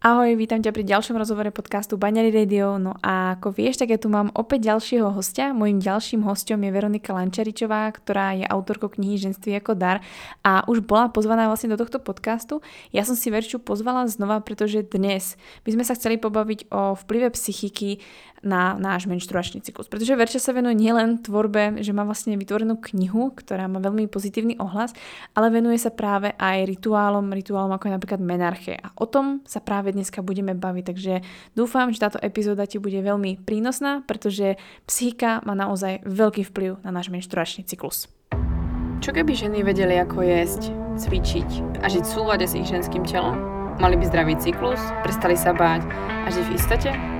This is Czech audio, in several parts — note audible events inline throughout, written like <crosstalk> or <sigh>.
Ahoj, vítam ťa pri ďalšom rozhovore podcastu Baňary Radio. No a ako vieš, tak ja tu mám opäť ďalšieho hostia. Mojím ďalším hostom je Veronika Lančaričová, ktorá je autorkou knihy Ženství ako dar a už bola pozvaná vlastne do tohto podcastu. Ja som si Verču pozvala znova, pretože dnes by sme sa chceli pobaviť o vplyve psychiky na náš menštruačný cyklus. Pretože Verča sa venuje nielen tvorbe, že má vlastne vytvorenú knihu, ktorá má veľmi pozitívny ohlas, ale venuje sa práve aj rituálom, rituálom ako je napríklad menarche. A o tom sa práve dneska budeme baviť. Takže dúfam, že táto epizóda ti bude veľmi prínosná, pretože psychika má naozaj veľký vplyv na náš menštruačný cyklus. Čo keby ženy vedeli, ako jesť, cvičiť a žiť v súlade s ich ženským telom? Mali by zdravý cyklus, prestali sa báť a žiť v istote?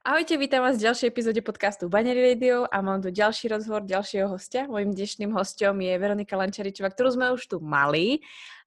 Ahojte, vítam vás v ďalšej epizóde podcastu Banery Radio a mám tu ďalší rozhovor ďalšieho hostia. Mojím dnešným hostom je Veronika Lančaričová, ktorú sme už tu mali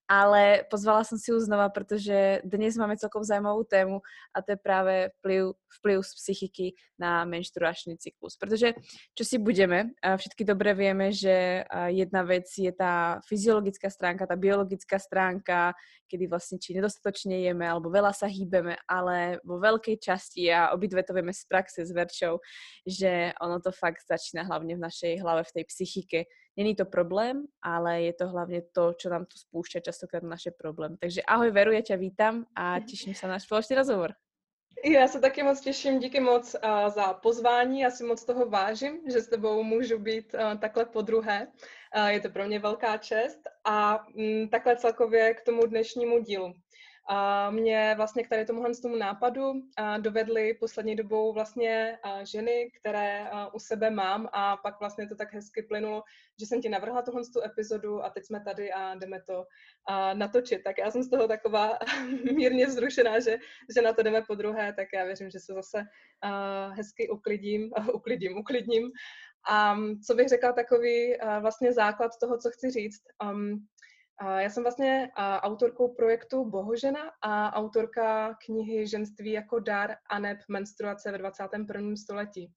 ale pozvala som si ju znova, protože dnes máme celkom zajímavou tému a to je právě vplyv, vplyv z psychiky na menštruačný cyklus. Protože, čo si budeme, všetky dobre vieme, že jedna vec je tá fyziologická stránka, tá biologická stránka, kedy vlastne či nedostatočne jeme alebo veľa sa hýbeme, ale vo veľkej časti a obidve to vieme z praxe s Verčou, že ono to fakt začína hlavne v našej hlave, v tej psychike, Není to problém, ale je to hlavně to, čo nám to spúšťa častokrát naše problémy. Takže ahoj Veru, já tě vítám a těším se na náš společný rozhovor. Já se taky moc těším, díky moc uh, za pozvání, já si moc toho vážím, že s tebou můžu být uh, takhle po druhé. Uh, je to pro mě velká čest a um, takhle celkově k tomu dnešnímu dílu. A mě vlastně k tady tomuhle tomu nápadu dovedly poslední dobou vlastně ženy, které u sebe mám a pak vlastně to tak hezky plynulo, že jsem ti navrhla tuhle tu epizodu a teď jsme tady a jdeme to natočit. Tak já jsem z toho taková <laughs> mírně zrušená, že, že na to jdeme po druhé, tak já věřím, že se zase hezky uklidím, uklidím, uklidním. A co bych řekla takový vlastně základ toho, co chci říct. Um, já jsem vlastně autorkou projektu Bohožena a autorka knihy Ženství jako dar a neb menstruace ve 21. století.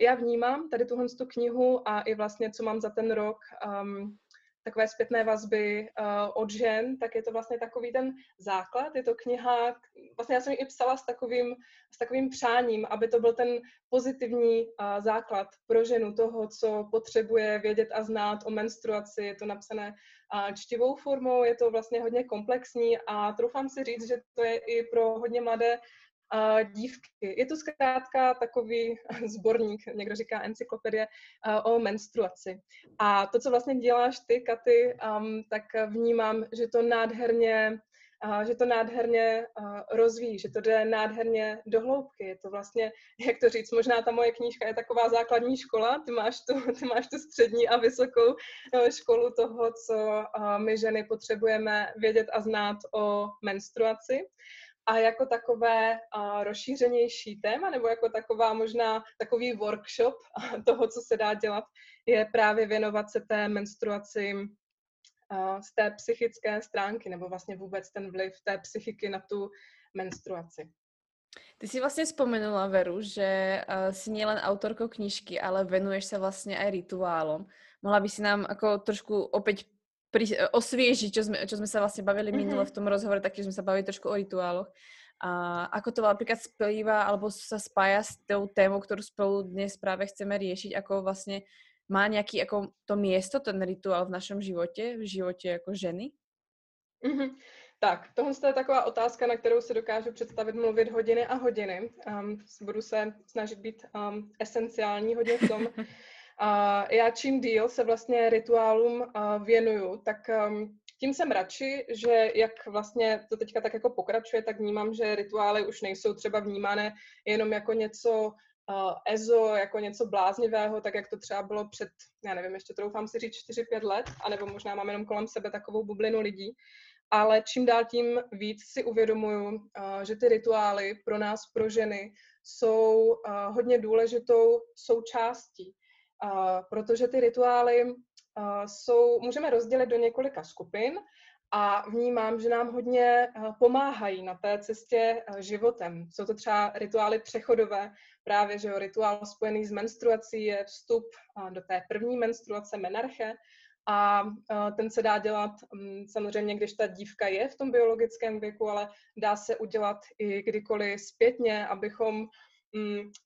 Já vnímám tady tuhle knihu a i vlastně, co mám za ten rok um, takové zpětné vazby uh, od žen, tak je to vlastně takový ten základ. Je to kniha, vlastně já jsem ji i psala s takovým, s takovým přáním, aby to byl ten pozitivní uh, základ pro ženu toho, co potřebuje vědět a znát o menstruaci. Je to napsané uh, čtivou formou, je to vlastně hodně komplexní a troufám si říct, že to je i pro hodně mladé uh, dívky. Je to zkrátka takový <laughs> sborník, někdo říká encyklopedie o menstruaci. A to, co vlastně děláš ty, Katy, um, tak vnímám, že to nádherně a že to nádherně rozvíjí, že to jde nádherně do hloubky. Je to vlastně, <laughs> jak to říct, možná ta moje knížka je taková základní škola, ty máš tu, <laughs> ty máš tu střední a vysokou uh, školu toho, co my ženy potřebujeme vědět a znát o menstruaci a jako takové uh, rozšířenější téma, nebo jako taková možná takový workshop <laughs> toho, co se dá dělat, je právě věnovat se té menstruaci uh, z té psychické stránky, nebo vlastně vůbec ten vliv té psychiky na tu menstruaci. Ty si vlastně vzpomenula, Veru, že uh, si nielen autorkou knižky, ale venuješ se vlastně aj rituálom. Mohla by si nám jako trošku opět osviežiť, čo sme, čo sme sa vlastne bavili mm-hmm. minulo v tom rozhovore, taktiež sme sa bavili trošku o rituáloch. A ako to napríklad splýva alebo sa spája s tou témou, ktorú spolu dnes práve chceme riešiť, ako vlastne má nejaký ako to miesto, ten rituál v našom životě, v životě jako ženy? Mm-hmm. Tak, tohle je taková otázka, na kterou si dokážu představit mluvit hodiny a hodiny. Um, budu se snažit být um, esenciální hodně v tom, <laughs> já čím díl se vlastně rituálům věnuju, tak um, tím jsem radši, že jak vlastně to teďka tak jako pokračuje, tak vnímám, že rituály už nejsou třeba vnímané jenom jako něco EZO jako něco bláznivého, tak jak to třeba bylo před, já nevím, ještě troufám si říct 4-5 let, anebo možná mám jenom kolem sebe takovou bublinu lidí, ale čím dál tím víc si uvědomuju, že ty rituály pro nás, pro ženy, jsou hodně důležitou součástí, protože ty rituály jsou, můžeme rozdělit do několika skupin a vnímám, že nám hodně pomáhají na té cestě životem. Jsou to třeba rituály přechodové, právě že jo, rituál spojený s menstruací je vstup do té první menstruace menarche, a ten se dá dělat mm, samozřejmě, když ta dívka je v tom biologickém věku, ale dá se udělat i kdykoliv zpětně, abychom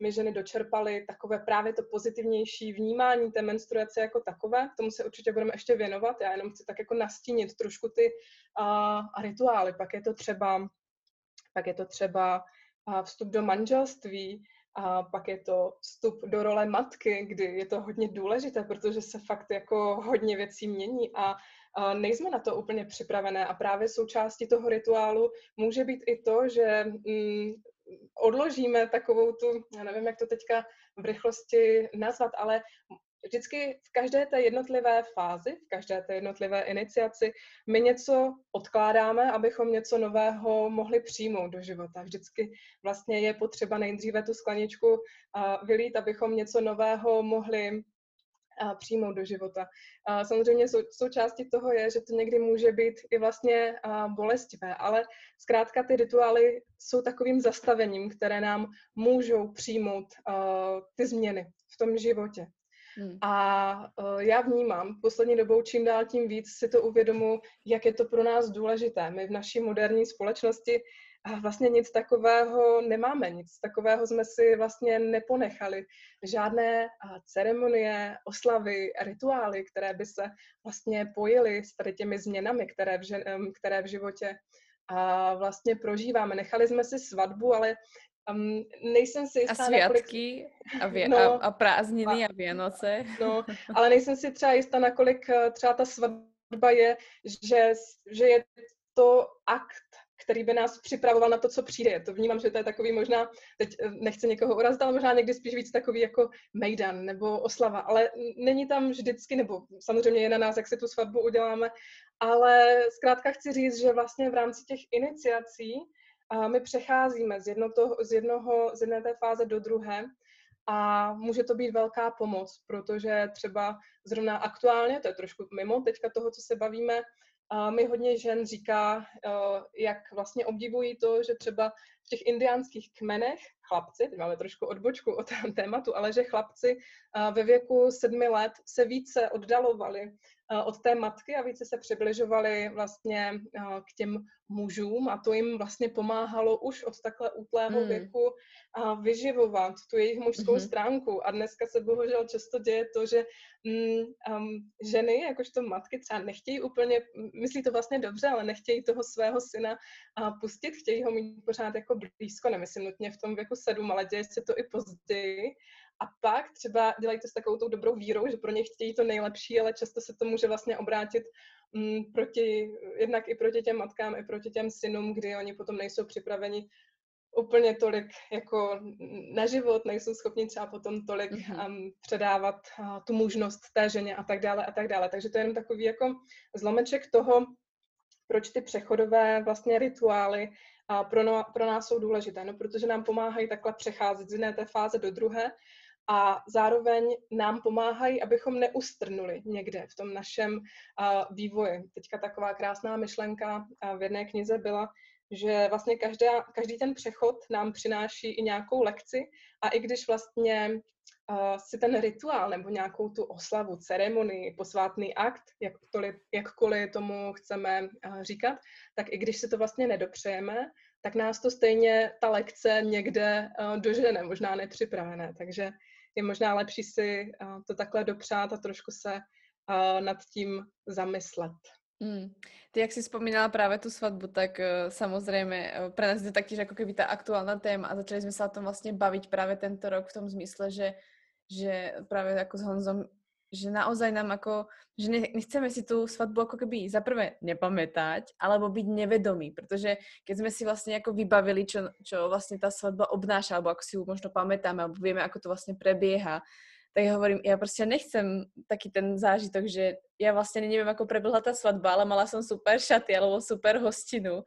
my ženy dočerpali takové právě to pozitivnější vnímání té menstruace jako takové. K tomu se určitě budeme ještě věnovat. Já jenom chci tak jako nastínit trošku ty uh, rituály. Pak je to třeba, pak je to třeba uh, vstup do manželství, a pak je to vstup do role matky, kdy je to hodně důležité, protože se fakt jako hodně věcí mění a, a nejsme na to úplně připravené. A právě součástí toho rituálu může být i to, že mm, odložíme takovou tu, já nevím, jak to teďka v rychlosti nazvat, ale vždycky v každé té jednotlivé fázi, v každé té jednotlivé iniciaci, my něco odkládáme, abychom něco nového mohli přijmout do života. Vždycky vlastně je potřeba nejdříve tu skleničku vylít, abychom něco nového mohli přijmout do života. Samozřejmě sou, součástí toho je, že to někdy může být i vlastně bolestivé, ale zkrátka ty rituály jsou takovým zastavením, které nám můžou přijmout ty změny v tom životě. Hmm. A já vnímám poslední dobou čím dál tím víc si to uvědomu, jak je to pro nás důležité. My v naší moderní společnosti a vlastně nic takového nemáme, nic takového jsme si vlastně neponechali. Žádné ceremonie, oslavy, rituály, které by se vlastně pojily s tady těmi změnami, které v, žen, které v životě a vlastně prožíváme. Nechali jsme si svatbu, ale Um, nejsem si jistá, A světky nakolik... a, vě... no, a, a prázdniny a, a Vianoce. No, ale nejsem si třeba jistá, nakolik eh, třeba ta svatba je, že, že je to akt, který by nás připravoval na to, co přijde. To vnímám, že to je takový možná, teď eh, nechci někoho urazit, ale možná někdy spíš víc takový jako mejdan nebo oslava, ale není tam vždycky, nebo samozřejmě je na nás, jak si tu svatbu uděláme, ale zkrátka chci říct, že vlastně v rámci těch iniciací my přecházíme z, jedno to, z, jednoho, z jedné té fáze do druhé a může to být velká pomoc, protože třeba zrovna aktuálně, to je trošku mimo teďka toho, co se bavíme, a mi hodně žen říká, jak vlastně obdivují to, že třeba v těch indiánských kmenech chlapci, teď máme trošku odbočku od tématu, ale že chlapci ve věku sedmi let se více oddalovali od té matky a více se přibližovali vlastně k těm mužům a to jim vlastně pomáhalo už od takhle útlého mm. věku vyživovat tu jejich mužskou mm-hmm. stránku. A dneska se bohužel často děje to, že mm, um, ženy, jakožto matky, třeba nechtějí úplně, myslí to vlastně dobře, ale nechtějí toho svého syna pustit, chtějí ho mít pořád jako blízko, nemyslím nutně v tom věku sedm, ale děje se to i později. A pak třeba dělají to s takovou tou dobrou vírou, že pro ně chtějí to nejlepší, ale často se to může vlastně obrátit mm, proti, jednak i proti těm matkám, i proti těm synům, kdy oni potom nejsou připraveni úplně tolik jako na život, nejsou schopni třeba potom tolik mm-hmm. um, předávat uh, tu možnost té ženě a tak dále a tak dále. Takže to je jenom takový jako zlomeček toho, proč ty přechodové vlastně rituály a pro, no, pro nás jsou důležité, no, protože nám pomáhají takhle přecházet z jedné té fáze do druhé a zároveň nám pomáhají, abychom neustrnuli někde v tom našem uh, vývoji. Teďka taková krásná myšlenka uh, v jedné knize byla, že vlastně každá, každý ten přechod nám přináší i nějakou lekci a i když vlastně uh, si ten rituál nebo nějakou tu oslavu, ceremonii, posvátný akt, jakkoliv, jakkoliv tomu chceme uh, říkat, tak i když si to vlastně nedopřejeme, tak nás to stejně ta lekce někde uh, dožene, možná nepřipravené. Takže je možná lepší si uh, to takhle dopřát a trošku se uh, nad tím zamyslet. Mm. Ty, jak si vzpomínala právě tu svatbu, tak uh, samozřejmě uh, pre nás je taky jako keby ta aktuálna téma a začali jsme se o tom vlastně bavit právě tento rok v tom zmysle, že, že právě jako s Honzom že naozaj nám ako, že nechceme si tú svadbu ako keby za prvé nepamätať, alebo byť nevedomí, pretože keď sme si vlastne ako vybavili, čo, čo vlastne tá svadba obnáša, alebo ako si ju možno pamätáme, alebo vieme, ako to vlastne prebieha, tak ja hovorím, ja proste nechcem taký ten zážitok, že ja vlastne neviem, ako prebehla tá svadba, ale mala som super šaty alebo super hostinu.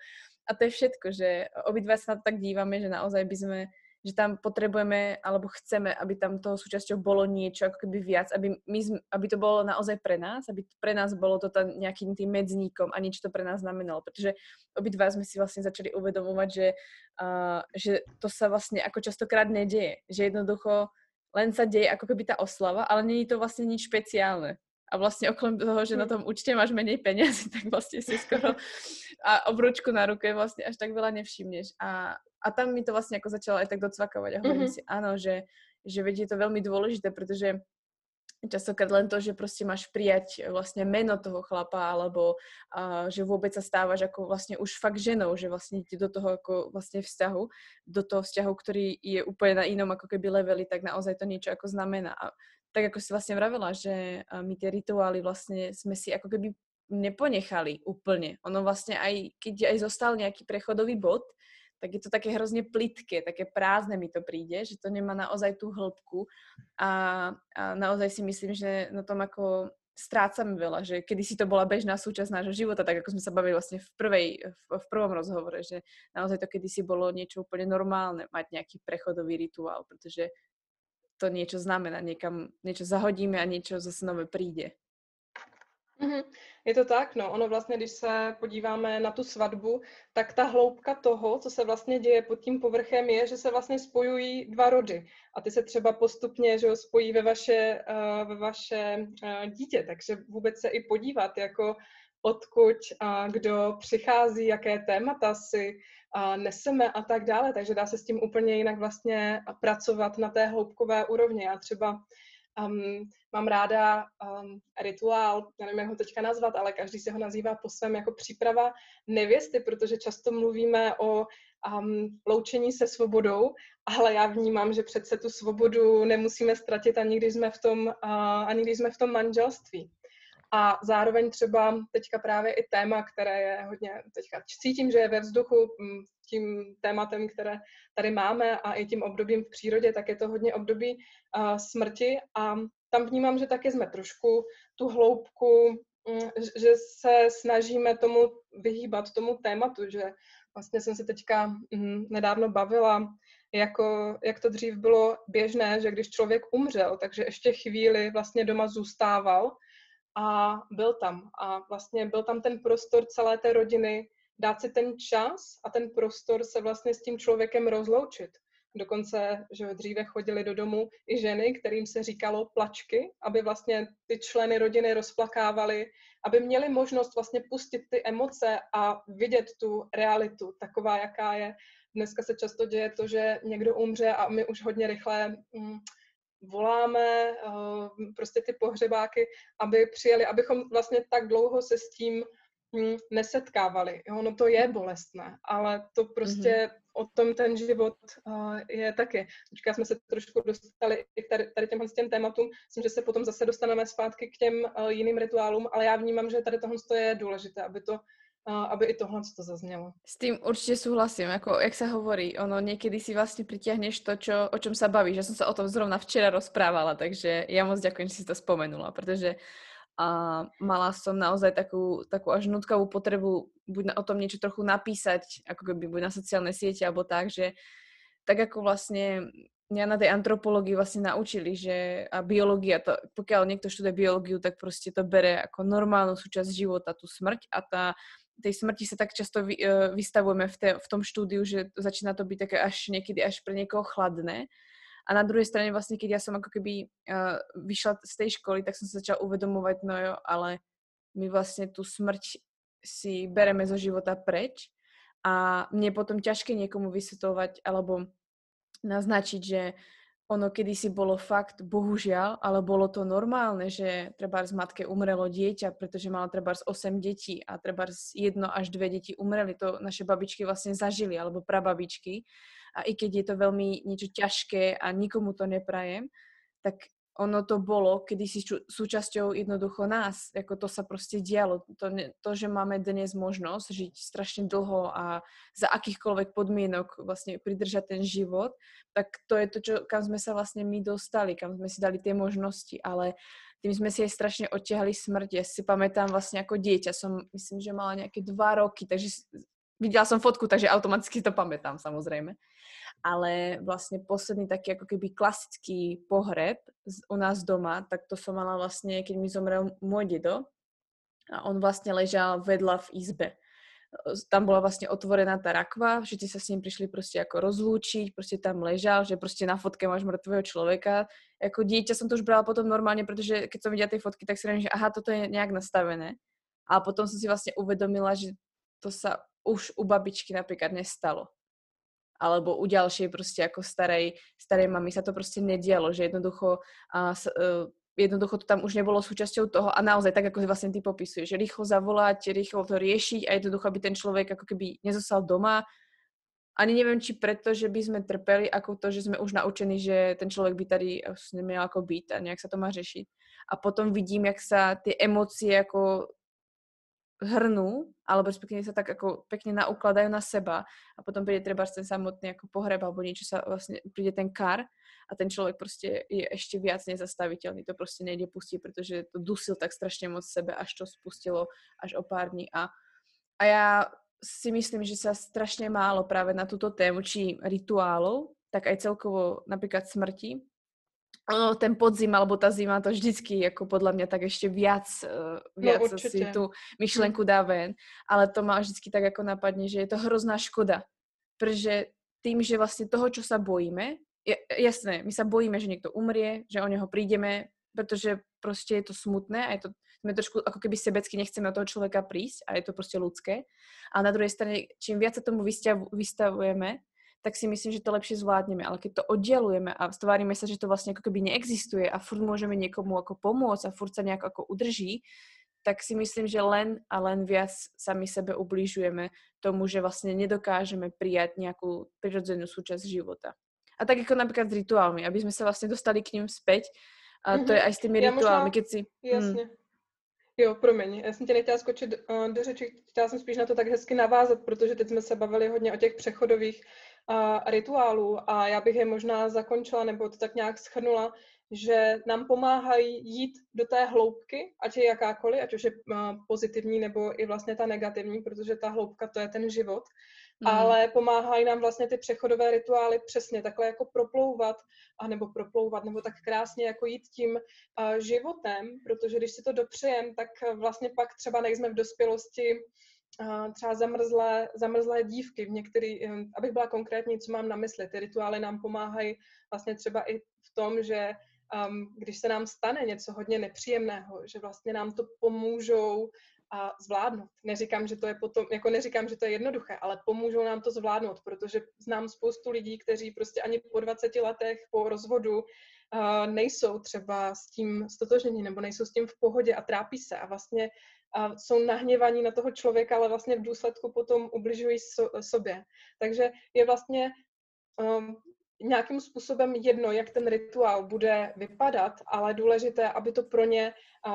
A to je všetko, že obidva sa na to tak dívame, že naozaj by sme že tam potrebujeme alebo chceme, aby tam toho súčasťou bolo niečo ako keby viac, aby, my, aby to bolo naozaj pre nás, aby pre nás bolo to tam nejakým tým medzníkom a niečo to pre nás znamenalo, pretože obidva sme si vlastne začali uvedomovať, že, uh, že to sa vlastne ako častokrát nedieje, že jednoducho len sa deje ako keby tá oslava, ale není to vlastne nič špeciálne. A vlastne okrem toho, že na hm. tom účte máš menej peniazy, <laughs> tak vlastne si skoro a obručku na ruke vlastne až tak veľa nevšimneš. A, a tam mi to vlastne ako začalo aj tak docvakovať a hovorím mm-hmm. si, áno, že, že veď je to veľmi dôležité, pretože častokrát len to, že proste máš prijať vlastne meno toho chlapa, alebo uh, že vôbec sa stávaš ako vlastne už fakt ženou, že vlastne do toho ako vlastne vzťahu, do toho vzťahu, ktorý je úplne na inom ako keby leveli, tak naozaj to niečo ako znamená. A tak ako si vlastne vravela, že my tie rituály vlastne sme si ako keby neponechali úplne. Ono vlastne aj, keď aj zostal nejaký prechodový bod, tak je to také hrozne plitké, také prázdne mi to príde, že to nemá naozaj tú hĺbku a, a naozaj si myslím, že na tom ako strácame veľa, že kedy si to bola bežná súčasť nášho života, tak ako sme sa bavili vlastne v, prvej, v, prvom rozhovore, že naozaj to kedysi bolo niečo úplne normálne mať nejaký prechodový rituál, pretože to niečo znamená, niekam niečo zahodíme a niečo zase nové príde. Mm-hmm. Je to tak, no. Ono vlastně, když se podíváme na tu svatbu, tak ta hloubka toho, co se vlastně děje pod tím povrchem, je, že se vlastně spojují dva rody. A ty se třeba postupně že jo, spojí ve vaše, uh, ve vaše uh, dítě. Takže vůbec se i podívat, jako odkud a kdo přichází, jaké témata si a neseme a tak dále. Takže dá se s tím úplně jinak vlastně pracovat na té hloubkové úrovni. Já třeba Um, mám ráda um, rituál, já nevím, jak ho teďka nazvat, ale každý si ho nazývá po svém jako příprava nevěsty, protože často mluvíme o um, loučení se svobodou, ale já vnímám, že přece tu svobodu nemusíme ztratit ani když jsme v tom, uh, ani když jsme v tom manželství. A zároveň třeba teďka právě i téma, které je hodně, teďka cítím, že je ve vzduchu mm, tím tématem, které tady máme a i tím obdobím v přírodě, tak je to hodně období uh, smrti. A tam vnímám, že taky jsme trošku tu hloubku, um, že se snažíme tomu vyhýbat, tomu tématu, že vlastně jsem se teďka um, nedávno bavila, jako, jak to dřív bylo běžné, že když člověk umřel, takže ještě chvíli vlastně doma zůstával a byl tam. A vlastně byl tam ten prostor celé té rodiny, dát si ten čas a ten prostor se vlastně s tím člověkem rozloučit. Dokonce, že dříve chodili do domu i ženy, kterým se říkalo plačky, aby vlastně ty členy rodiny rozplakávali, aby měli možnost vlastně pustit ty emoce a vidět tu realitu taková, jaká je. Dneska se často děje to, že někdo umře a my už hodně rychle mm, voláme uh, prostě ty pohřebáky, aby přijeli, abychom vlastně tak dlouho se s tím hm, nesetkávali. Jo, no to je bolestné, ale to prostě mm-hmm. o tom ten život uh, je taky. Teďka jsme se trošku dostali i tady, tady těmhle těm tématům. Myslím, že se potom zase dostaneme zpátky k těm uh, jiným rituálům, ale já vnímám, že tady tohle je důležité, aby to aby i tohle to zaznělo. S tým určite súhlasím, ako jak sa hovorí, ono niekedy si vlastne pritiahneš to, čo, o čom sa bavíš. Ja som sa o tom zrovna včera rozprávala, takže ja moc ďakujem, že si to spomenula, pretože a mala som naozaj takú, takú až nutkavú potrebu buď na, o tom niečo trochu napísať, ako keby buď na sociálne siete, alebo tak, že tak ako vlastne mňa na tej antropológii vlastne naučili, že a biológia, to, pokiaľ niekto študuje biológiu, tak proste to bere ako normálnu súčasť života, tú smrť a tá, tej smrti sa tak často vy, uh, vystavujeme v, te, v tom štúdiu, že začína to byť také až niekedy až pre niekoho chladné. A na druhej strane vlastne, keď ja som ako keby uh, vyšla z tej školy, tak som sa začala uvedomovať, no jo, ale my vlastne tú smrť si bereme zo života preč. A mne potom ťažké niekomu vysvetovať alebo naznačiť, že ono kedysi bolo fakt, bohužiaľ, ale bolo to normálne, že treba z matke umrelo dieťa, pretože mala treba z 8 detí a treba z jedno až dve deti umreli. To naše babičky vlastne zažili, alebo prababičky a i keď je to veľmi niečo ťažké a nikomu to neprajem, tak ono to bolo kedysi súčasťou jednoducho nás, jako to sa prostě dialo. To, to, že máme dnes možnosť žiť strašne dlho a za akýchkoľvek podmienok vlastne pridržať ten život, tak to je to, čo, kam sme sa vlastne my dostali, kam sme si dali tie možnosti, ale tým sme si aj strašne odtiahli smrť. Ja si pamätám vlastne ako dieťa, som myslím, že mala nejaké dva roky, takže videla som fotku, takže automaticky to pamätám samozrejme ale vlastne posledný taký ako keby klasický pohreb u nás doma, tak to som mala vlastne, keď mi zomrel môj dedo a on vlastne ležal vedľa v izbe. Tam bola vlastne otvorená tá rakva, všetci sa s ním prišli proste ako rozlúčiť, proste tam ležal, že proste na fotke máš mŕtvého človeka. Ako dieťa som to už brala potom normálne, pretože keď som videla tie fotky, tak si že aha, toto je nejak nastavené. A potom som si vlastne uvedomila, že to sa už u babičky napríklad nestalo alebo u ďalšej proste ako starej, starej mamy sa to proste nedialo, že jednoducho, a, uh, jednoducho to tam už nebolo súčasťou toho a naozaj tak, ako vlastne ty popisuješ, že rýchlo zavolať, rýchlo to riešiť a jednoducho, aby ten človek ako keby nezostal doma. Ani neviem, či preto, že by sme trpeli, ako to, že sme už naučení, že ten človek by tady neměl ako byť a nejak sa to má řešiť. A potom vidím, jak sa tie emócie ako hrnú, alebo respektíve sa tak ako pekne naukladajú na seba a potom príde treba ten samotný ako pohreb alebo niečo sa vlastne, príde ten kar a ten človek proste je ešte viac nezastaviteľný. To proste nejde pustiť, pretože to dusil tak strašne moc sebe, až to spustilo až o pár dní. A, a ja si myslím, že sa strašne málo práve na túto tému, či rituálov, tak aj celkovo napríklad smrti, ten podzim alebo ta zima to vždycky jako podle mě tak ještě viac, viac no, si tu myšlenku dá ven, ale to má vždycky tak jako napadne, že je to hrozná škoda, protože tým, že vlastně toho, čo sa bojíme, je, jasné, my sa bojíme, že někdo umrie, že o něho přijdeme, protože prostě je to smutné a je to, jsme trošku ako keby sebecky nechceme od toho člověka prísť a je to prostě ľudské. A na druhé straně, čím víc se tomu vystavujeme, tak si myslím, že to lepšie zvládneme. Ale keď to oddelujeme a stvárime sa, že to vlastne ako keby neexistuje a furt môžeme niekomu ako pomôcť a furt sa nejak ako udrží, tak si myslím, že len a len viac sami sebe ubližujeme tomu, že vlastne nedokážeme prijať nejakú prirodzenú súčasť života. A tak ako napríklad s rituálmi, aby sme sa vlastne dostali k ním späť, a to mm-hmm. je aj s tými rituálmi, keď si... Jasně. Hmm. Jo, promiň, já jsem tě nechtěla skočit uh, do řeči, chtěla jsem spíš na to tak hezky navázat, protože teď jsme se bavili hodně o těch přechodových uh, rituálů a já bych je možná zakončila nebo to tak nějak schrnula, že nám pomáhají jít do té hloubky, ať je jakákoliv, ať už je uh, pozitivní nebo i vlastně ta negativní, protože ta hloubka to je ten život, mm. ale pomáhají nám vlastně ty přechodové rituály přesně takhle jako proplouvat, a nebo proplouvat, nebo tak krásně jako jít tím uh, životem, protože když si to dopřejem, tak vlastně pak třeba nejsme v dospělosti třeba zamrzlé, zamrzlé dívky, v některý, abych byla konkrétní, co mám na mysli, ty rituály nám pomáhají vlastně třeba i v tom, že um, když se nám stane něco hodně nepříjemného, že vlastně nám to pomůžou a zvládnout. Neříkám, že to je potom, jako neříkám, že to je jednoduché, ale pomůžou nám to zvládnout, protože znám spoustu lidí, kteří prostě ani po 20 letech po rozvodu uh, nejsou třeba s tím stotožení nebo nejsou s tím v pohodě a trápí se a vlastně a jsou nahněvaní na toho člověka, ale vlastně v důsledku potom ubližují so, sobě. Takže je vlastně um, nějakým způsobem jedno, jak ten rituál bude vypadat, ale důležité, aby to pro ně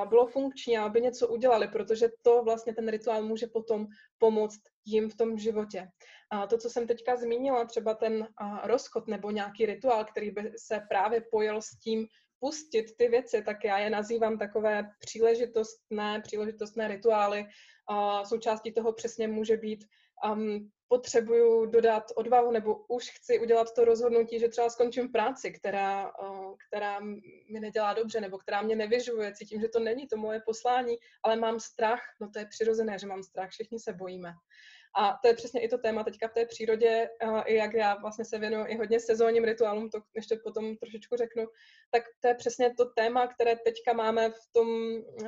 bylo funkční aby něco udělali, protože to vlastně ten rituál může potom pomoct jim v tom životě. A to, co jsem teďka zmínila, třeba ten rozchod nebo nějaký rituál, který by se právě pojel s tím, pustit ty věci, tak já je nazývám takové příležitostné, příležitostné rituály. A součástí toho přesně může být um, potřebuju dodat odvahu nebo už chci udělat to rozhodnutí, že třeba skončím práci, která, která mi nedělá dobře nebo která mě nevyžuje, cítím, že to není to moje poslání, ale mám strach, no to je přirozené, že mám strach, všichni se bojíme. A to je přesně i to téma teďka v té přírodě, i jak já vlastně se věnuju i hodně sezónním rituálům, to ještě potom trošičku řeknu, tak to je přesně to téma, které teďka máme v, tom,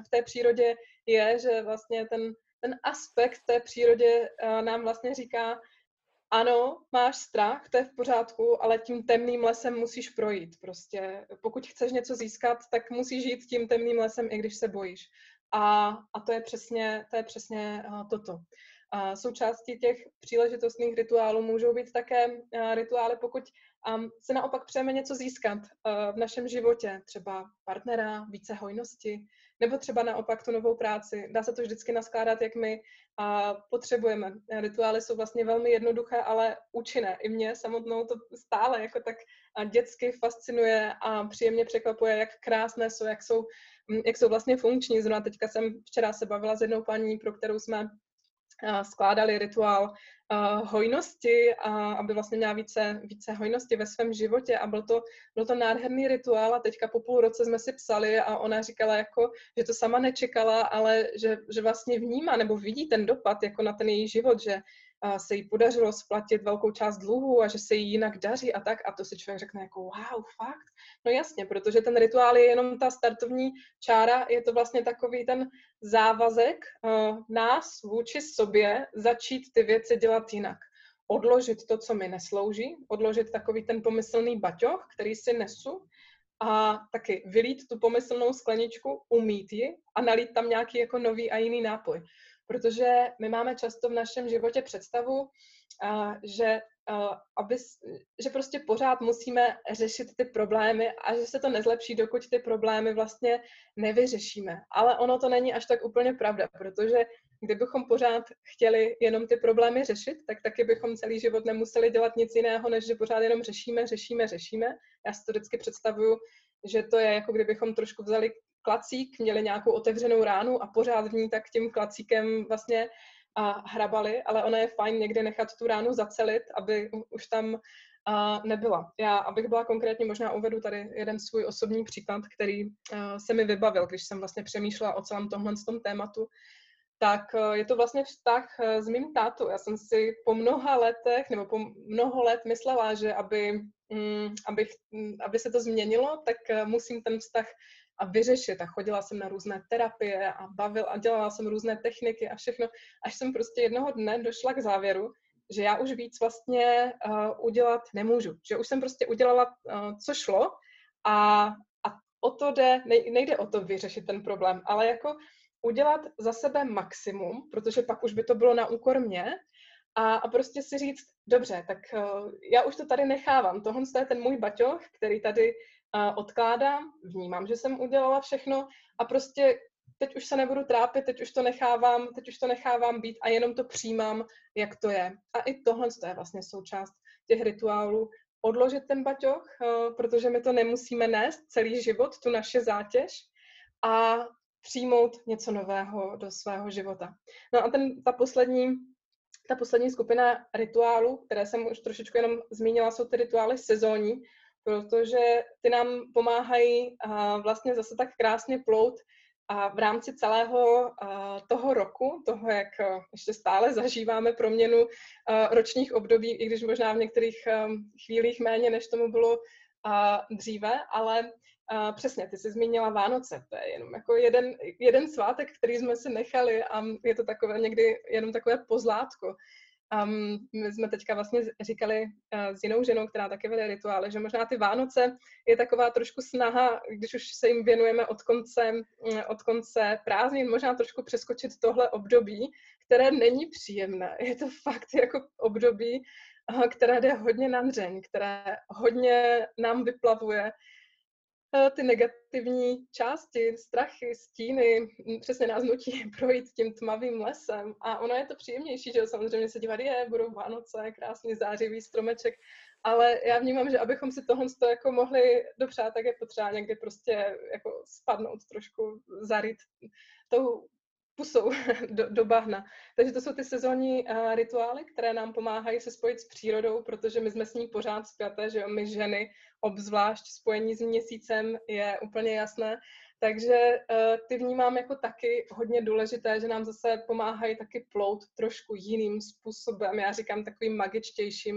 v té přírodě, je, že vlastně ten, ten aspekt té přírodě nám vlastně říká, ano, máš strach, to je v pořádku, ale tím temným lesem musíš projít. Prostě pokud chceš něco získat, tak musíš jít tím temným lesem, i když se bojíš. A, a to je přesně, to je přesně toto. A součástí těch příležitostných rituálů můžou být také rituály, pokud se naopak přejeme něco získat v našem životě, třeba partnera, více hojnosti, nebo třeba naopak tu novou práci. Dá se to vždycky naskládat, jak my potřebujeme. Rituály jsou vlastně velmi jednoduché, ale účinné. I mě samotnou to stále jako tak dětsky fascinuje a příjemně překvapuje, jak krásné jsou, jak jsou, jak jsou vlastně funkční. Zrovna teďka jsem včera se bavila s jednou paní, pro kterou jsme skládali rituál hojnosti, a aby vlastně měla více, více hojnosti ve svém životě. A byl to, byl to nádherný rituál a teďka po půl roce jsme si psali a ona říkala jako, že to sama nečekala, ale že, že vlastně vnímá nebo vidí ten dopad jako na ten její život, že se jí podařilo splatit velkou část dluhu a že se jí jinak daří a tak. A to si člověk řekne jako wow, fakt? No jasně, protože ten rituál je jenom ta startovní čára, je to vlastně takový ten závazek uh, nás vůči sobě začít ty věci dělat jinak. Odložit to, co mi neslouží, odložit takový ten pomyslný baťoch, který si nesu, a taky vylít tu pomyslnou skleničku, umít ji a nalít tam nějaký jako nový a jiný nápoj protože my máme často v našem životě představu, že, aby, že prostě pořád musíme řešit ty problémy a že se to nezlepší, dokud ty problémy vlastně nevyřešíme. Ale ono to není až tak úplně pravda, protože kdybychom pořád chtěli jenom ty problémy řešit, tak taky bychom celý život nemuseli dělat nic jiného, než že pořád jenom řešíme, řešíme, řešíme. Já si to vždycky představuju, že to je jako kdybychom trošku vzali klacík, měli nějakou otevřenou ránu a pořád v ní tak tím klacíkem vlastně a hrabali, ale ono je fajn někdy nechat tu ránu zacelit, aby už tam a nebyla. Já, abych byla konkrétně, možná uvedu tady jeden svůj osobní příklad, který se mi vybavil, když jsem vlastně přemýšlela o celém tomhle tom tématu, tak uh, je to vlastně vztah uh, s mým tátou. Já jsem si po mnoha letech, nebo po mnoho let myslela, že aby, um, abych, um, aby se to změnilo, tak uh, musím ten vztah a vyřešit. A chodila jsem na různé terapie a bavil a dělala jsem různé techniky a všechno, až jsem prostě jednoho dne došla k závěru, že já už víc vlastně uh, udělat nemůžu. Že už jsem prostě udělala, uh, co šlo a, a o to jde, nejde o to vyřešit ten problém, ale jako udělat za sebe maximum, protože pak už by to bylo na úkor mě a, a prostě si říct, dobře, tak uh, já už to tady nechávám, tohle je ten můj baťoch, který tady odkládám, vnímám, že jsem udělala všechno a prostě teď už se nebudu trápit, teď už to nechávám, teď už to nechávám být a jenom to přijímám, jak to je. A i tohle to je vlastně součást těch rituálů. Odložit ten baťoch, eh, protože my to nemusíme nést celý život, tu naše zátěž a přijmout něco nového do svého života. No a ten, ta poslední ta poslední skupina rituálů, které jsem už trošičku jenom zmínila, jsou ty rituály sezónní, protože ty nám pomáhají vlastně zase tak krásně plout a v rámci celého toho roku, toho, jak ještě stále zažíváme proměnu ročních období, i když možná v některých chvílích méně, než tomu bylo dříve, ale přesně, ty jsi zmínila Vánoce, to je jenom jako jeden, jeden svátek, který jsme si nechali a je to takové někdy jenom takové pozlátko. Um, my jsme teďka vlastně říkali uh, s jinou ženou, která taky vede rituály, že možná ty Vánoce je taková trošku snaha, když už se jim věnujeme od konce, mm, od konce prázdnin, možná trošku přeskočit tohle období, které není příjemné. Je to fakt jako období, uh, které jde hodně na dřeň, které hodně nám vyplavuje ty negativní části, strachy, stíny, hm, přesně nás nutí <laughs> projít tím tmavým lesem. A ono je to příjemnější, že samozřejmě se dívat, je, budou Vánoce, krásný zářivý stromeček, ale já vnímám, že abychom si tohle jako mohli dopřát, tak je potřeba někdy prostě jako spadnout trošku, zaryt tou pusou <laughs> do, do bahna. Takže to jsou ty sezónní uh, rituály, které nám pomáhají se spojit s přírodou, protože my jsme s ní pořád zpěté, že jo, my ženy, obzvlášť spojení s měsícem je úplně jasné. Takže uh, ty vnímám jako taky hodně důležité, že nám zase pomáhají taky plout trošku jiným způsobem, já říkám takovým magičtějším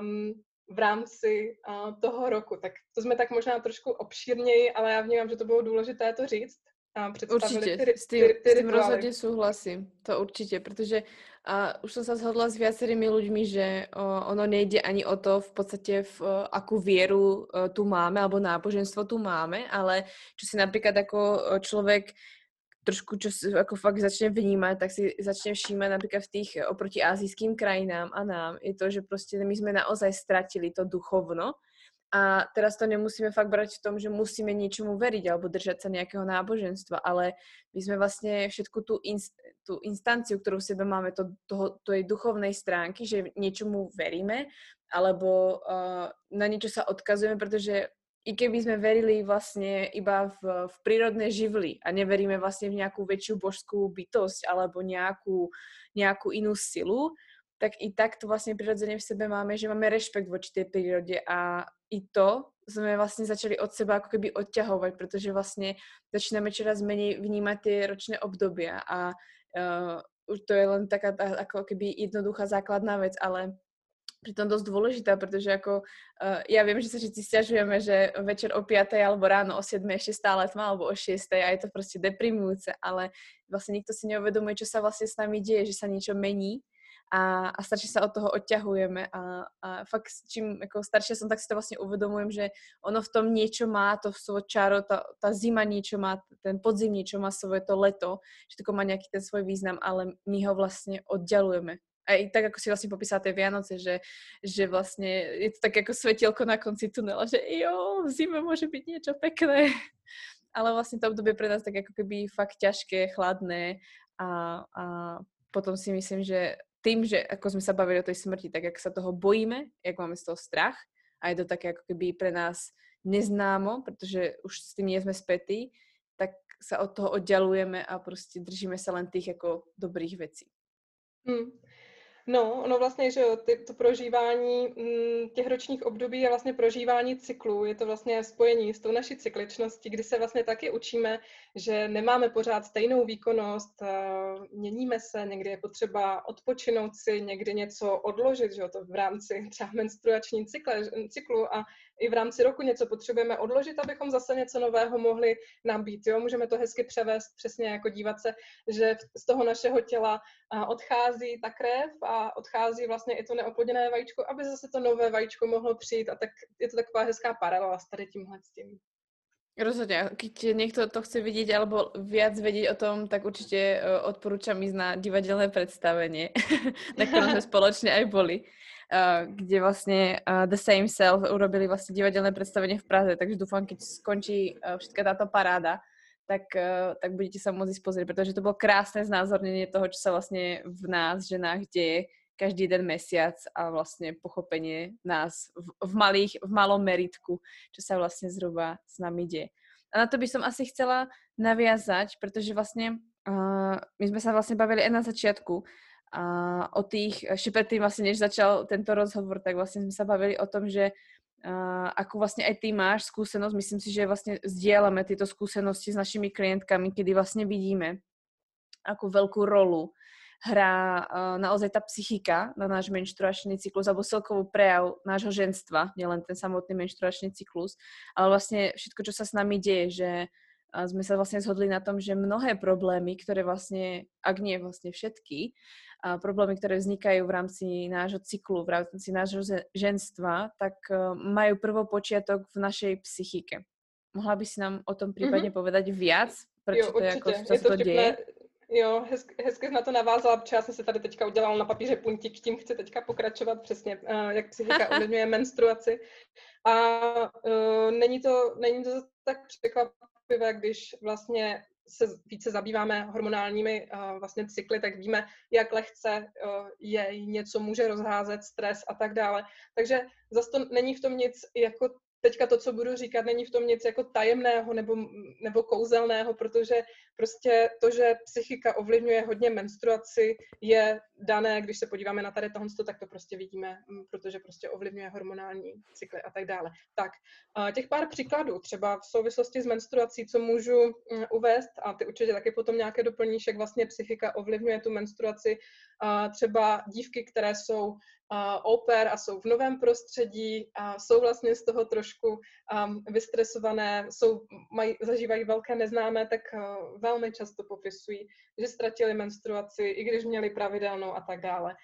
um, v rámci uh, toho roku. Tak to jsme tak možná trošku obšírněji, ale já vnímám, že to bylo důležité to říct a určite, ty, s ty, ty s tým rozhodne súhlasím, to určite, pretože a už som sa zhodla s viacerými ľuďmi, že o, ono nejde ani o to v podstate, v vieru o, tu máme, alebo náboženstvo tu máme, ale čo si napríklad ako človek trošku, čo jako fakt začne vnímat, tak si začne všímat například v těch oproti azijským krajinám a nám, je to, že prostě my jsme naozaj ztratili to duchovno a teraz to nemusíme fakt brať v tom, že musíme niečomu veriť alebo držať sa nejakého náboženstva, ale my sme vlastne všetku tú, inst, tú instanciu, ktorú v sebe máme, to, toho, tej duchovnej stránky, že niečomu veríme, alebo uh, na niečo sa odkazujeme, pretože i keby sme verili vlastne iba v, v prírodné živly a neveríme vlastne v nejakú väčšiu božskú bytosť alebo nejakú, nejakú inú silu, tak i tak to vlastne prirodzene v sebe máme, že máme rešpekt voči tej prírode a i to sme vlastne začali od seba ako keby odťahovať, pretože vlastne začíname čoraz menej vnímať tie ročné obdobia a uh, už to je len taká tá, ako keby jednoduchá základná vec, ale pritom dosť dôležitá, pretože ako uh, ja viem, že sa všetci stiažujeme, že večer o 5 alebo ráno o 7 ešte stále tma alebo o 6 a je to proste deprimujúce, ale vlastne nikto si neuvedomuje, čo sa vlastne s nami deje, že sa niečo mení a, a strašně se od toho odťahujeme a, a fakt čím jako starší jsem, tak si to vlastně uvědomujem, že ono v tom něco má, to svoje čaro, ta, ta zima něco má, ten podzim něco má svoje to leto, že to má nějaký ten svůj význam, ale my ho vlastně oddělujeme. A i tak, jako si vlastně popísala ty Vianoce, že, že vlastně je to tak jako světilko na konci tunela, že jo, v zime může být něco pekné. <laughs> Ale vlastně to období pro nás tak jako keby fakt těžké, chladné a, a potom si myslím, že tým, že ako sme sa bavili o tej smrti, tak jak sa toho bojíme, jak máme z toho strach a je to také ako keby pre nás neznámo, protože už s tým nie sme spätí, tak sa od toho oddělujeme a prostě držíme se len tých jako dobrých věcí. Hmm. No, ono vlastně, že jo, ty, to prožívání m, mm, těch ročních období je vlastně prožívání cyklu. Je to vlastně spojení s tou naší cykličností, kdy se vlastně taky učíme, že nemáme pořád stejnou výkonnost, uh, měníme se, někdy je potřeba odpočinout si, někdy něco odložit, že jo, to v rámci třeba menstruační cykle, cyklu a i v rámci roku něco potřebujeme odložit, abychom zase něco nového mohli nabít. Jo? Můžeme to hezky převést přesně jako dívat se, že z toho našeho těla odchází ta krev a odchází vlastně i to neoploděné vajíčko, aby zase to nové vajíčko mohlo přijít a tak je to taková hezká paralela s tady tímhle s tím. Rozhodně, keď někdo to chce vidět alebo viac vědět o tom, tak určitě e, odporúčam ísť na divadelné představení, <laughs> na kterém <laughs> jsme společně aj boli kde vlastně The Same Self urobili vlastně divadelné představení v Praze, takže doufám, keď skončí všetká táto paráda, tak, tak budete sa môcť pozrieť, pretože to bolo krásne znázornenie toho, čo sa vlastne v nás, ženách, deje každý jeden mesiac a vlastne pochopenie nás v, v, malých, v malom meritku, čo sa vlastne zhruba s nami deje. A na to by som asi chcela naviazať, pretože vlastne uh, my sme sa vlastne bavili aj na začiatku a o tých, ešte predtým vlastne, než začal tento rozhovor, tak vlastne sme sa bavili o tom, že uh, ako vlastne aj ty máš skúsenosť, myslím si, že vlastne zdieľame tieto skúsenosti s našimi klientkami, kedy vlastne vidíme, akú veľkú rolu hrá uh, naozaj tá psychika na náš menštruačný cyklus alebo celkový prejav nášho ženstva, nielen ten samotný menštruačný cyklus, ale vlastne všetko, čo sa s nami deje, že a sme sa vlastne zhodli na tom, že mnohé problémy, ktoré vlastne, ak nie vlastne všetky, problémy, ktoré vznikajú v rámci nášho cyklu, v rámci nášho ženstva, tak e, majú prvopočiatok v našej psychike. Mohla by si nám o tom prípadně mm-hmm. povedať viac? Proč jo, to je, jako, co je to, to děje? Jo, hezky, hezky na to navázala, protože já jsem se tady teďka udělala na papíře puntík, tím chci teďka pokračovat přesně, uh, jak psychika <laughs> ovlivňuje menstruaci. A uh, není, to, není to tak překvapivé, když vlastně se více zabýváme hormonálními uh, vlastně cykly, tak víme, jak lehce uh, je něco může rozházet, stres a tak dále. Takže zase to není v tom nic jako teďka to, co budu říkat, není v tom nic jako tajemného nebo, nebo kouzelného, protože prostě to, že psychika ovlivňuje hodně menstruaci, je dané, když se podíváme na tady tohle, tak to prostě vidíme, protože prostě ovlivňuje hormonální cykly a tak dále. Tak, těch pár příkladů, třeba v souvislosti s menstruací, co můžu uvést, a ty určitě taky potom nějaké doplníš, jak vlastně psychika ovlivňuje tu menstruaci, třeba dívky, které jsou oper a jsou v novém prostředí a jsou vlastně z toho trošku um, vystresované, jsou, mají, zažívají velké neznámé, tak uh, velmi často popisují, že ztratili menstruaci, i když měli pravidelnou a tak dále.